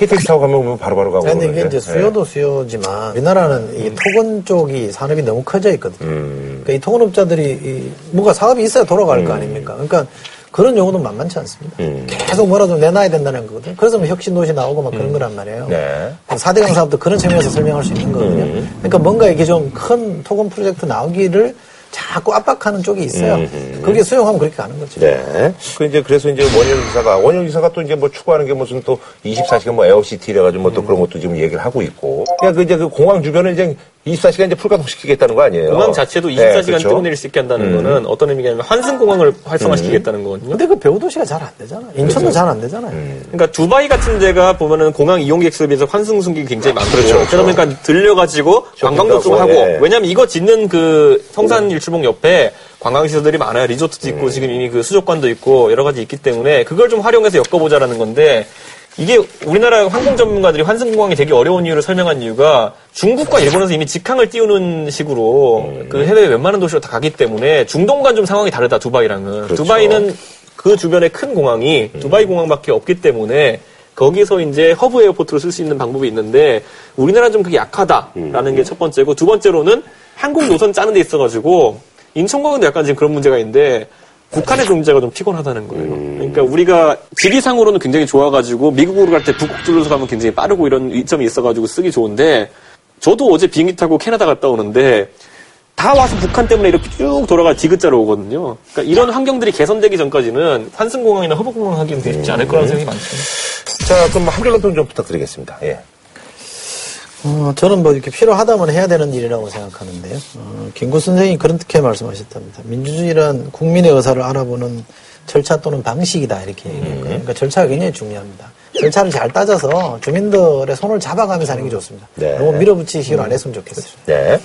KTX 타고 가면 뭐 바로바로 가고. 근데 이게 그러는데. 이제 수요도 수요지만 우리나라는 이 토건 쪽이 산업이 너무 커져 있거든요. 음. 그러니까 이 토건업자들이 이 뭔가 사업이 있어야 돌아갈 거 아닙니까? 그러니까 그런 용어도 만만치 않습니다. 음. 계속 뭐라도 내놔야 된다는 거거든요. 그래서 뭐 혁신도시 나오고 막 그런 거란 말이에요. 네. 4대강 사업도 그런 측면에서 설명할 수 있는 거거든요. 음. 그러니까 뭔가 이렇게 좀 큰 토건 프로젝트 나오기를 자꾸 압박하는 쪽이 있어요. 그게 수용하면 그렇게 가는 거죠. 네. 그 이제 그래서 이제 원영 기사가 원영 기사가 또 이제 뭐 추구하는 게 무슨 또 24시간 뭐 에어시티래 가지고 뭐 또 그런 것도 지금 얘기를 하고 있고. 그냥 그 이제 그 공항 주변을 이제 24시간 이제 풀가동시키겠다는 거 아니에요? 공항 자체도 네, 24시간 그렇죠. 뜨거내릴 수 있게 한다는 거는 어떤 의미냐면 환승공항을 활성화시키겠다는 거거든요. 근데 그 배후 도시가 잘 안 되잖아. 인천도 잘안 되잖아요. 그러니까 두바이 같은 데가 보면은 공항 이용객 수에 비해서 환승 승객이 굉장히 많고 그렇죠, 그렇죠. 그러다 보니까 들려가지고 관광도 하고 하고, 예. 왜냐면 이거 짓는 그 성산 일출봉 옆에 관광시설들이 많아요. 리조트도 있고 지금 이미 그 수족관도 있고 여러 가지 있기 때문에 그걸 좀 활용해서 엮어보자라는 건데 이게 우리나라 항공 전문가들이 환승공항이 되게 어려운 이유를 설명한 이유가 중국과 일본에서 이미 직항을 띄우는 식으로 그 해외 웬만한 도시로 다 가기 때문에 중동과는 좀 상황이 다르다 두바이랑은. 그렇죠. 두바이는 그 주변에 큰 공항이 두바이 공항밖에 없기 때문에 거기서 이제 허브 에어포트로 쓸 수 있는 방법이 있는데 우리나라는 좀 그게 약하다라는 게첫 번째고 두 번째로는 항공 노선 짜는 데 있어가지고 인천공항도 약간 지금 그런 문제가 있는데 북한의 그 문제가 좀 피곤하다는 거예요. 그러니까 우리가 지리상으로는 굉장히 좋아가지고 미국으로 갈 때 북극 뚫려서 가면 굉장히 빠르고 이런 이점이 있어가지고 쓰기 좋은데 저도 어제 비행기 타고 캐나다 갔다 오는데 다 와서 북한 때문에 이렇게 쭉 돌아가 디귿자로 오거든요. 그러니까 이런 환경들이 개선되기 전까지는 환승공항이나 허브공항 하기는 쉽지 않을 거라는 생각이 많습니다. 자, 그럼 한 줄로 좀 부탁드리겠습니다. 예. 어, 저는 뭐 이렇게 필요하다면 해야 되는 일이라고 생각하는데요. 어, 김구 선생이 그렇게 말씀하셨답니다. 민주주의란 국민의 의사를 알아보는 절차 또는 방식이다 이렇게 얘기했고요. 그러니까 절차가 굉장히 중요합니다. 절차를 잘 따져서 주민들의 손을 잡아가면서 하는 게 좋습니다. 네. 너무 밀어붙이기로 안 했으면 좋겠어요. 네.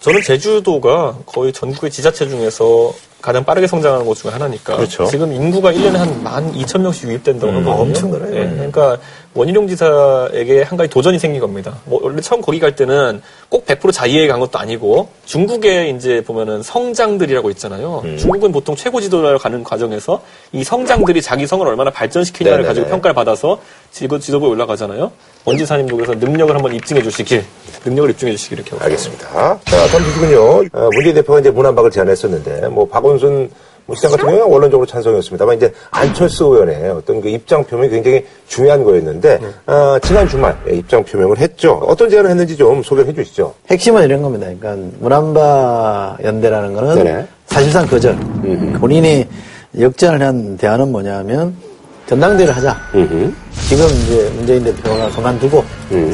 저는 제주도가 거의 전국의 지자체 중에서 가장 빠르게 성장하는 곳 중에 하나니까. 그렇죠. 지금 인구가 1년에 한 12,000명씩 유입된다고 하거든요. 엄청 늘어요. 예, 그러니까 원희룡 지사에게 한 가지 도전이 생긴 겁니다. 뭐 원래 처음 거기 갈 때는 꼭 100% 자의에 간 것도 아니고 중국에 이제 보면은 성장들이라고 있잖아요. 음. 중국은 보통 최고 지도자를 가는 과정에서 이 성장들이 자기 성을 얼마나 발전시키냐를 네네네. 가지고 평가를 받아서 지도, 지도부에 올라가잖아요. 원 지사님도 그래서 능력을 한번 입증해 주시길, 능력을 입증해 주시길 이렇게 하고 알겠습니다. 자, 다음 주시군요. 어, 문재인 대표가 이제 문안박을 제안했었는데, 뭐, 박원순 뭐 시장 같은 경우는 원론적으로 찬성이었습니다만, 이제 안철수 의원의 어떤 그 입장 표명이 굉장히 중요한 거였는데, 어, 지난 주말 예, 입장 표명을 했죠. 어떤 제안을 했는지 좀 소개를 해 주시죠. 핵심은 이런 겁니다. 그러니까 문안바 연대라는 거는 네네. 사실상 거절. 본인이 역전을 한 대안은 뭐냐면 전당대회를 하자. 지금 이제 문재인 대표가 그만두고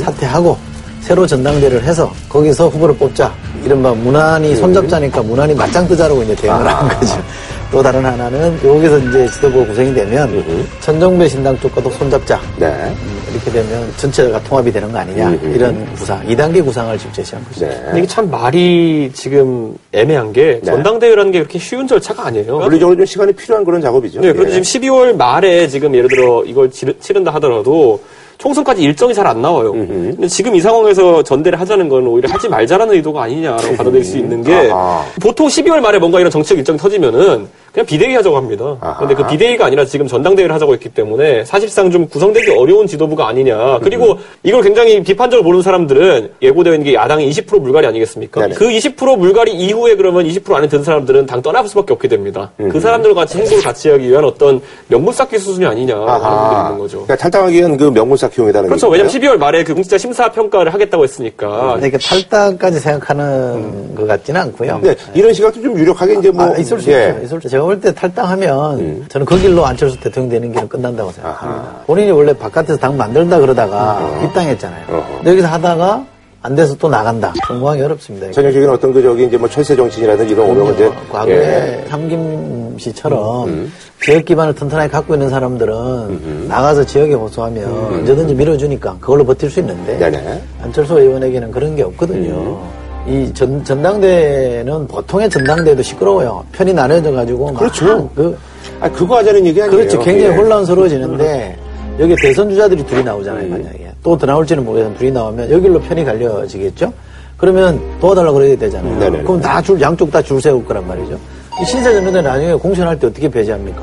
사퇴하고 새로 전당대회를 해서 거기서 후보를 뽑자. 이른바 문안이 손잡자니까 문안이 맞짱 뜨자라고 이제 대응을 하는 거죠. 또 다른 하나는 여기서 이제 지도부가 구성이 되면 천정배 신당 쪽과도 손잡자. 네. 음, 이렇게 되면 전체가 통합이 되는 거 아니냐. 이런 구상, 2단계 구상을 지금 제시한 거죠. 네. 근데 이게 참 말이 지금 애매한 게 네. 전당대회라는 게 그렇게 쉬운 절차가 아니에요. 물리적으로 좀 시간이 필요한 그런 작업이죠. 네, 그런데 예. 지금 12월 말에 지금 예를 들어 이걸 치른다 하더라도 총선까지 일정이 잘 안 나와요. 근데 지금 이 상황에서 전대를 하자는 건 오히려 하지 말자라는 의도가 아니냐라고 받아들일 수 있는 게 아하. 보통 12월 말에 뭔가 이런 정책 일정이 터지면은 그냥 비대위 하자고 합니다. 아하. 그런데 그 비대위가 아니라 지금 전당대회를 하자고 했기 때문에 사실상 좀 구성되기 어려운 지도부가 아니냐. 그리고 이걸 굉장히 비판적으로 보는 사람들은 예고되어 있는 게 야당의 20% 물갈이 아니겠습니까? 네네. 그 20% 물갈이 이후에 그러면 20% 안에 든 사람들은 당 떠날 수밖에 없게 됩니다. 그 사람들과 같이 행보를 같이 하기 위한 어떤 명분 쌓기 수준이 아니냐라는 부분이 있는 거죠. 그러니까 탈당하기 위한 그 명분 쌓기 용이다는 그렇죠. 왜냐면 12월 말에 그 공직자 심사 평가를 하겠다고 했으니까. 이렇게 탈당까지 생각하는 것 같지는 않고요. 네, 이런 시각도 좀 유력하게 이제 뭐. 아, 있을 수 예. 있죠. 있을 수. 제가 볼때 탈당하면 저는 그 길로 안철수 대통령 되는 길은 끝난다고 생각합니다. 본인이 원래 바깥에서 당 만들다 그러다가 입당했잖아요. 어허. 근데 여기서 하다가 안 돼서 또 나간다. 성공하기 어렵습니다. 전형적인 어떤 그 저기 이제 뭐 철새 정치인이라든지 이런 오면 이제. 과거에 예. 삼김 씨처럼 지역 기반을 튼튼하게 갖고 있는 사람들은 나가서 지역에 호소하면 언제든지 밀어주니까 그걸로 버틸 수 있는데 네네. 안철수 의원에게는 그런 게 없거든요. 이 전, 전당대회는 보통의 전당대회도 시끄러워요. 편이 나눠져 가지고 막 그렇죠. 그, 아, 그거 하자는 얘기 아니에요. 그렇죠. 굉장히 예. 혼란스러워지는데 여기 대선 주자들이 둘이 나오잖아요. 만약에 또 더 나올지는 모르겠지만 둘이 나오면 여기로 편이 갈려지겠죠. 그러면 도와달라고 그래야 되잖아요. 네네네. 그럼 다 줄, 양쪽 다 줄 세울 거란 말이죠. 이 신사전면에 나중에 공천할 때 어떻게 배제합니까?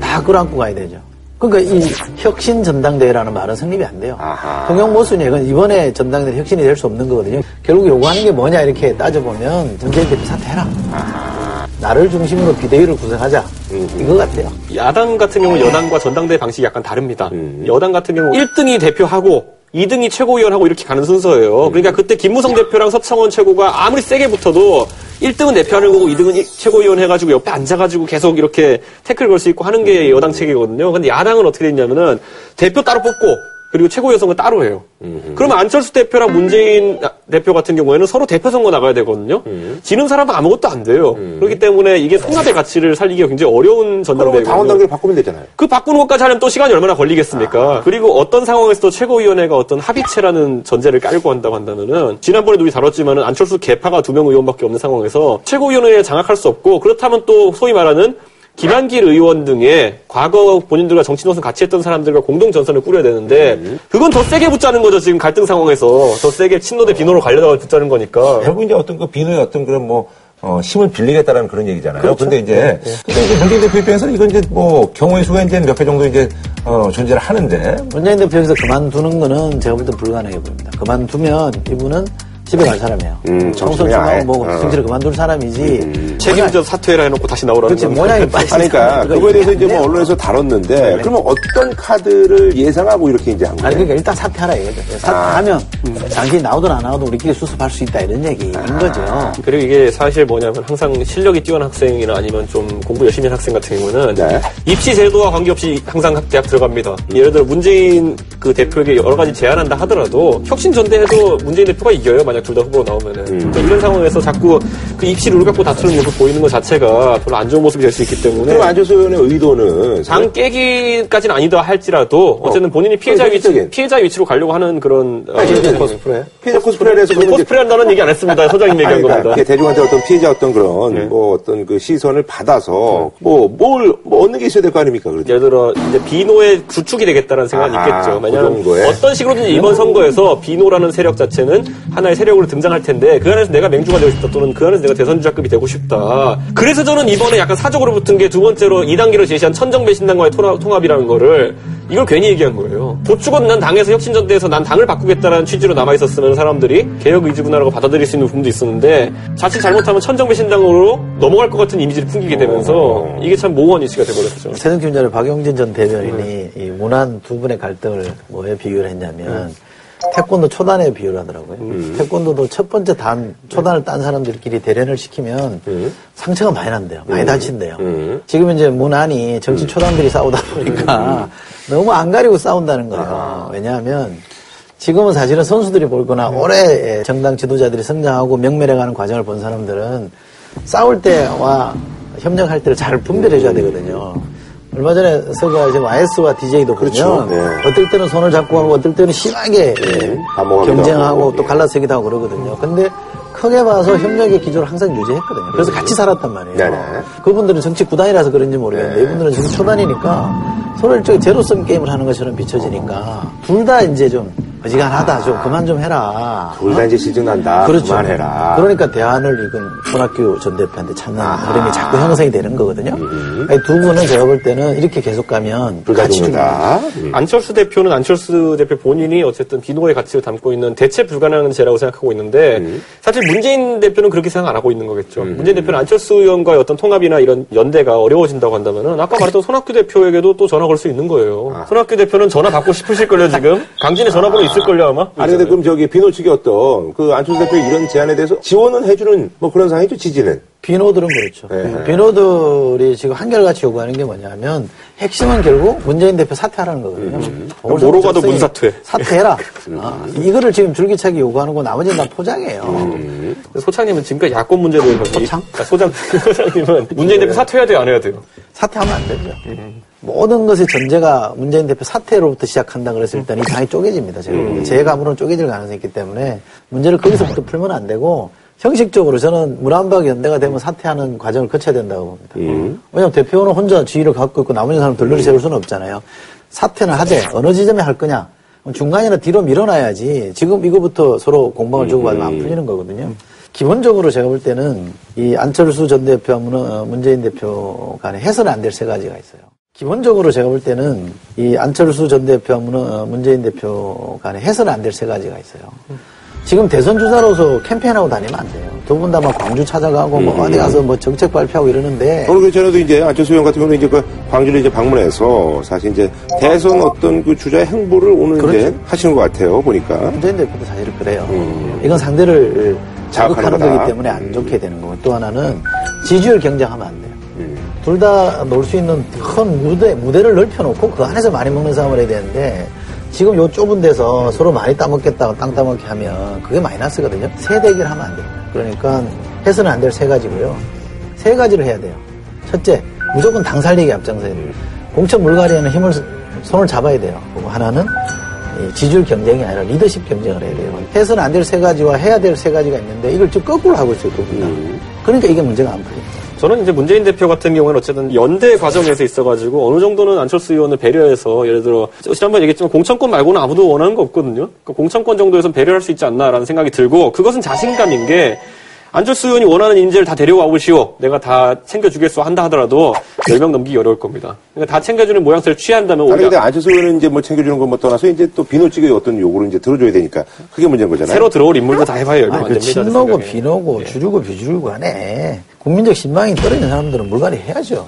다 끌어안고 가야 되죠. 그러니까 이 혁신 전당대회라는 말은 성립이 안 돼요. 아하. 통영 모순이 이건 이번에 전당대회 혁신이 될 수 없는 거거든요. 결국 요구하는 게 뭐냐 이렇게 따져보면 문재인 대표 사퇴해라. 나를 중심으로 비대위를 구성하자 이거 같아요. 야당 같은 경우 여당과 전당대회 방식이 약간 다릅니다. 여당 같은 경우 1등이 대표하고 2등이 최고위원하고 이렇게 가는 순서예요. 그러니까 그때 김무성 대표랑 서창원 최고가 아무리 세게 붙어도 1등은 대표하는 거고 2등은 최고위원 해가지고 옆에 앉아가지고 계속 이렇게 태클 걸 수 있고 하는 게 여당 체계거든요. 근데 야당은 어떻게 됐냐면은 대표 따로 뽑고 그리고 최고위원 선거 따로 해요. 그러면 안철수 대표랑 문재인 대표 같은 경우에는 서로 대표 선거 나가야 되거든요. 지는 사람은 아무것도 안 돼요. 그렇기 때문에 이게 통합의 가치를 살리기가 굉장히 어려운 전당대회거든요. 당원 단계를 바꾸면 되잖아요. 그 바꾸는 것까지 하려면 또 시간이 얼마나 걸리겠습니까? 그리고 어떤 상황에서도 최고위원회가 어떤 합의체라는 전제를 깔고 한다고 한다면은 지난번에도 우리 다뤘지만은 안철수 개파가 두 명 의원밖에 없는 상황에서 최고위원회에 장악할 수 없고 그렇다면 또 소위 말하는 김한길 의원 등의 과거 본인들과 정치 노선 같이 했던 사람들과 공동 전선을 꾸려야 되는데 그건 더 세게 붙자는 거죠 지금 갈등 상황에서. 더 세게 친노 대 비노로 가려다가 붙자는 거니까. 결국 이제 어떤 그 비노의 어떤 그런 뭐 어, 힘을 빌리겠다라는 그런 얘기잖아요. 근데 이제, 근데 이제 문재인 대표 입장에서는 이건 이제 뭐 경우의 수가 이제 몇개 정도 이제 어, 존재를 하는데. 문재인 대표에서 그만두는 거는 제가 볼 때 불가능해 보입니다. 그만두면 이분은 집에 갈 사람이에요. 음, 정치인이 아예. 출마하고 뭐 어. 정치를 그만둘 사람이지. 책임져 사퇴해라 해놓고 다시 나오라는 겁니다. 모양이 빠지. 아니, 그러니까 그거에 대해서 이제 뭐 언론에서 다뤘는데 그러면 어떤 카드를 예상하고 이렇게 이제 한 아니 거예요? 그러니까 일단 사퇴하라 이거죠. 사퇴하면 당신이 나오든 안 나오든 우리끼리 수습할 수 있다 이런 얘기인 거죠. 그리고 이게 사실 뭐냐면 항상 실력이 뛰어난 학생이나 아니면 좀 공부 열심히 하는 학생 같은 경우는 네. 입시 제도와 관계없이 항상 대학 들어갑니다. 예를 들어 문재인 그 대표에게 여러 가지 제안한다 하더라도 혁신 전대에도 문재인 대표가 이겨요. 만약 둘 다 후보로 나오면은 그러니까 이런 상황에서 자꾸 그 입시 룰 갖고 다투는 모습 보이는 것 자체가 별로 안 좋은 모습이 될 수 있기 때문에 그럼 안철수 의원의 의도는 당 깨기까지는 아니다 할지라도 어 쨌든 본인이 피해자 위치. 피해자 위치로 가려고 하는 그런 어, 피해자 코스프레? 피해자 코스프레를 해서 코스프레 한다는 얘기 안 했습니다. 소장님 얘기한 아니, 그러니까 겁니다. 대중한테 어떤 피해자 어떤 그런 네. 뭐 어떤 그 시선을 받아서 뭐뭘뭐 얻는 게 있어야 될 거 아닙니까? 그렇죠? 예를 들어 이제 비노의 주축이 되겠다라는 생각이 아하, 있겠죠. 그 왜냐하면 정도에? 어떤 식으로든지 이번 선거에서 비노라는 세력 자체는 하나의 세력 으로 등장할 텐데 그 안에서 내가 맹주가 되고 싶다 또는 그 안에서 내가 대선주자급이 되고 싶다. 그래서 저는 이번에 약간 사적으로 붙은 게 두 번째로 2단계로 제시한 천정배 신당과의 통합, 통합이라는 거를 이걸 괜히 얘기한 거예요. 도축은 난 당에서 혁신전대에서 난 당을 바꾸겠다라는 취지로 남아있었으면 사람들이 개혁 의지구나라고 받아들일 수 있는 부분도 있었는데 자칫 잘못하면 천정배 신당으로 넘어갈 것 같은 이미지를 풍기게 되면서 이게 참 모호한 이슈가 돼버렸죠. 새정치 전에 박용진 전 대변인이 이 문안 두 분의 갈등을 뭐에 비교를 했냐면 태권도 초단에 비유를 하더라고요. 태권도도 첫 번째 단 초단을 딴 사람들끼리 대련을 시키면 상처가 많이 난대요. 많이 다친대요. 지금 이제 문안이 정치 초단들이 싸우다 보니까 너무 안 가리고 싸운다는 거예요. 왜냐하면 지금은 사실은 선수들이 볼거나 오래 정당 지도자들이 성장하고 명멸해가는 과정을 본 사람들은 싸울 때와 협력할 때를 잘 분별해줘야 되거든요. 얼마 전에 서가 지금 IS와 DJ도 보면 그렇죠. 네. 어떨 때는 손을 잡고 하고 어떨 때는 심하게 예, 반목하기도 경쟁하고 하고, 또 예. 갈라서기도 하고 그러거든요. 근데 크게 봐서 협력의 기조를 항상 유지했거든요. 그래서 같이 살았단 말이에요. 네네. 그분들은 정치 구단이라서 그런지 모르겠는데 이분들은 정치 초단이니까 서로 일종의 제로섬 게임을 하는 것처럼 비춰지니까 둘 다 이제 좀 어지간하다. 좀 그만 좀 해라. 둘 다 이제 시즌 난다. 그렇죠. 그만해라. 그러니까 대안을 이건 손학규 전 대표한테 찾는 흐름이 자꾸 형성이 되는 거거든요. 아니, 두 분은 제가 볼 때는 이렇게 계속 가면 죽는다. 음. 안철수 대표는 안철수 대표 본인이 어쨌든 비노의 가치를 담고 있는 대체 불가능한 죄라고 생각하고 있는데 사실 문재인 대표는 그렇게 생각 안 하고 있는 거겠죠. 문재인 대표는 안철수 의원과의 어떤 통합이나 이런 연대가 어려워진다고 한다면은 아까 말했던 손학규 대표에게도 또 전화 걸 수 있는 거예요. 손학규 대표는 전화 받고 싶으실 걸요 지금? 강진의 전화번호 있 을걸요 아마? 아니 근데 그럼 저기 비노 측의 어떤 그 안철수 대표 의 이런 제안에 대해서 지원은 해주는 뭐 그런 상황이죠 지지는. 비노들은 그렇죠. 네. 비노들이 지금 한결같이 요구하는 게 뭐냐면 핵심은 결국 문재인 대표 사퇴하라는 거거든요. 그럼 뭐로 가도 적성이 문사퇴. 사퇴해라. 아, 이거를 지금 줄기차게 요구하는 거 나머지는 다 포장이에요. 소장님은 지금까지 야권 문제에 대해서 소창? 아, 소장 소장님은 문재인 대표 사퇴해야 돼요 안 해야 돼요? 사퇴하면 안 되죠. 모든 것의 전제가 문재인 대표 사퇴로부터 시작한다 그랬을 때는 이 당이 쪼개집니다. 제가. 음. 제 감으로는 쪼개질 가능성이 있기 때문에 문제를 거기서부터 풀면 안 되고 형식적으로 저는 문안박 연대가 되면 사퇴하는 과정을 거쳐야 된다고 봅니다. 왜냐하면 대표는 혼자 지위를 갖고 있고 나머지 사람 들러리 세울 수는 없잖아요. 사퇴는 하되 어느 지점에 할 거냐 중간이나 뒤로 밀어놔야지 지금 이거부터 서로 공방을 주고받으면 안 풀리는 거거든요. 기본적으로 제가 볼 때는 이 안철수 전 대표와 문- 어, 문재인 대표 간에 해서는 안 될 세 가지가 있어요. 기본적으로 제가 볼 때는 이 안철수 전 대표와 문- 어, 문재인 대표 간에 해서는 안 될 세 가지가 있어요. 지금 대선 주자로서 캠페인하고 다니면 안 돼요. 두 분 다 막 광주 찾아가고 뭐 어디 가서 뭐 정책 발표하고 이러는데 오늘 그 전에도 이제 안철수 의원 같은 경우는 이제 그 광주를 이제 방문해서 사실 이제 대선 어떤 그 주자의 행보를 오늘 이제 그렇죠. 하시는 것 같아요. 보니까. 문재인 대표도 사실은 그래요. 이건 상대를 자극하는. 거기 때문에 안 좋게 되는 거고 또 하나는 지지율 경쟁하면 안 돼요. 둘 다 놀 수 있는 큰 무대, 무대를 넓혀놓고 그 안에서 많이 먹는 싸움을 해야 되는데 지금 요 좁은 데서 서로 많이 따먹겠다고 땅 따먹게 하면 그게 마이너스거든요. 세 대결 하면 안 됩니다. 그러니까 해서는 안 될 세 가지고요. 세 가지를 해야 돼요. 첫째, 무조건 당 살리기 앞장서야 돼요. 공천 물갈이에는 힘을, 손을 잡아야 돼요. 그리고 하나는 이 지지율 경쟁이 아니라 리더십 경쟁을 해야 돼요. 해서는 안 될 세 가지와 해야 될 세 가지가 있는데 이걸 지금 거꾸로 하고 있어요, 두분 다. 그러니까 이게 문제가 안 풀립니다. 저는 이제 문재인 대표 같은 경우에는 어쨌든 연대 과정에서 있어가지고 어느 정도는 안철수 의원을 배려해서 예를 들어 지난번에 얘기했지만 공천권 말고는 아무도 원하는 거 없거든요. 그러니까 공천권 정도에선 배려할 수 있지 않나라는 생각이 들고 그것은 자신감인 게 안철수 의원이 원하는 인재를 다 데려와 오시오. 내가 다 챙겨주겠소 한다 하더라도 10명 넘기기 어려울 겁니다. 그러니까 다 챙겨주는 모양새를 취한다면 아니 오히려 근데 안철수 의원은 이제 뭐 챙겨주는 것뭐 떠나서 이제 또 비노직의 어떤 요구를 이제 들어줘야 되니까 그게 문제인 거잖아요. 새로 들어올 인물도 다 해봐야 10명 아니, 안그 됩니다. 제 친노고. 비노고 예. 주류고 비주류고 하네. 국민적 신망이 떨어진 사람들은 물갈이 해야죠.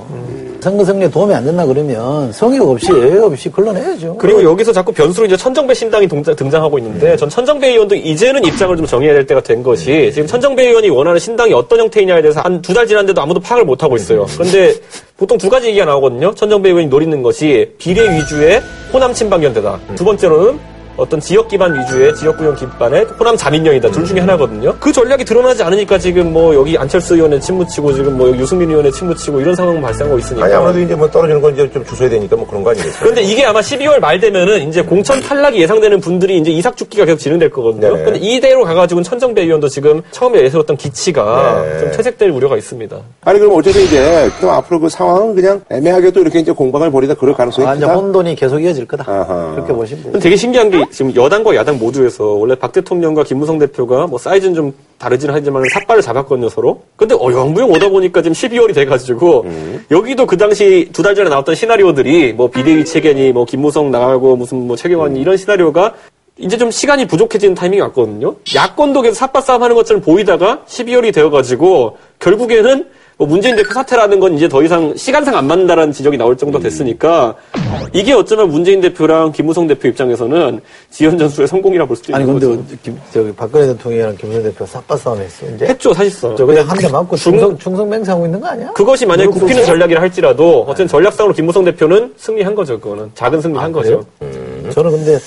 선거 승리에 도움이 안 된다 그러면 성역 없이 여유 없이 걸러내야죠. 그리고 여기서 자꾸 변수로 이제 천정배 신당이 동자- 등장하고 있는데 전 천정배 의원도 이제는 입장을 좀 정해야 될 때가 된 것이 지금 천정배 의원이 원하는 신당이 어떤 형태이냐에 대해서 한 두 달 지났는데도 아무도 파악을 못 하고 있어요. 그런데 보통 두 가지 얘기가 나오거든요. 천정배 의원이 노리는 것이 비례 위주의 호남 친박 연대다. 두 번째로는 어떤 지역 기반 위주의 지역구형 기반의 호남 자민련이다. 둘 중에 하나거든요. 그 전략이 드러나지 않으니까 지금 뭐 여기 안철수 의원에 침무치고 지금 뭐 유승민 의원에 침무치고 이런 상황 발생하고 있으니까. 아니, 아무래도 이제 뭐 떨어지는 건 이제 좀 주셔야 되니까 뭐 그런 거 아니겠어요? 그런데 이게 아마 12월 말 되면은 이제 공천 탈락이 예상되는 분들이 이제 이삭 죽기가 계속 진행될 거거든요. 네네. 근데 이대로 가가지고는 천정배 의원도 지금 처음에 예상했던 기치가 네. 좀 퇴색될 우려가 있습니다. 아니 그럼 어쨌든 이제 또 앞으로 그 상황은 그냥 애매하게도 이렇게 이제 공방을 벌이다 그럴 가능성이 아, 이제 크다. 혼돈이 계속 이어질 거다. 아하. 그렇게 보시면 되게 신기한 게 지금 여당과 야당 모두에서 원래 박 대통령과 김무성 대표가 뭐 사이즈는 좀 다르긴 하지만 삿발을 잡았거든요 서로. 근데 어 영부영 오다 보니까 지금 12월이 돼가지고 여기도 그 당시 두 달 전에 나왔던 시나리오들이 뭐 비대위 체계니 뭐 김무성 나가고 무슨 뭐 최경환 이런 시나리오가 이제 좀 시간이 부족해지는 타이밍이 왔거든요. 야권도 계속 삿발 싸움 하는 것처럼 보이다가 12월이 되어가지고 결국에는 뭐 문재인 대표 사퇴라는 건 이제 더 이상 시간상 안 맞는다라는 지적이 나올 정도 됐으니까 이게 어쩌면 문재인 대표랑 김무성 대표 입장에서는 지연 전술의 성공이라 볼 수도 있는 아니, 근데 거죠. 김, 저기 박근혜 대통령이랑 김문수 대표 삿바 싸움 했어, 이제. 했죠 사실상. 저 그냥 한 대 맞고 중- 충성, 충성 맹세하고 있는 거 아니야? 그것이 만약에 굽히는 뭐- 전략이라 할지라도 어쨌든 전략상으로 김무성 대표는 승리한 거죠. 그거는 작은 승리한 거죠. 저는 근데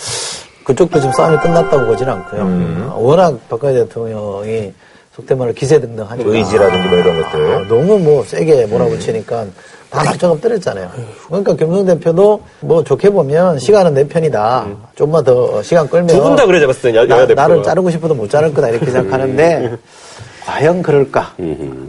그쪽도 지금 싸움이 끝났다고 보진 않고요. 워낙 박근혜 대통령이 속된 말로 기세등등하니까 의지라든지 뭐 이런 것들. 아, 너무 뭐 세게 몰아붙이니까 다 날짜가 엎드렸잖아요. 그러니까 김성 대표도 뭐 좋게 보면 시간은 내 편이다. 좀만 더 시간 끌면 두 분 다 그래 잡았을 때 여- 대표가. 나를 자르고 싶어도 못 자를 거다 이렇게 생각하는데 과연 그럴까?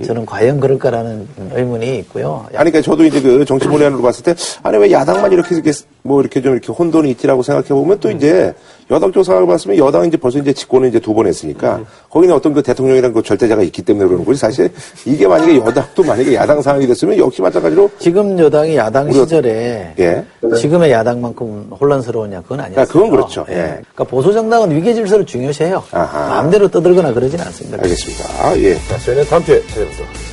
저는 과연 그럴까라는 의문이 있고요. 아니, 그러니까 저도 이제 그 정치문외한으로 봤을 때, 아니, 왜 야당만 이렇게, 이렇게 뭐 이렇게 좀 이렇게 혼돈이 있지라고 생각해 보면 또 이제 여당 쪽 상황을 봤으면 여당은 이제 벌써 이제 집권을 이제 두 번 했으니까 거기는 어떤 그 대통령이라는 그 절대자가 있기 때문에 그러는 거지. 사실 이게 만약에 여당도 만약에 야당 상황이 됐으면 역시 마찬가지로 지금 여당이 야당 우리가- 시절에 예. 지금의 야당만큼 혼란스러우냐 그건 아니었어요. 아, 그건 그렇죠. 예. 그러니까 보수 정당은 위계 질서를 중요시해요. 아하. 마음대로 떠들거나 그러진 않습니다. 알겠습니다. 예. 자, 저희는 다음 주에 찾아뵙도록 하겠습니다.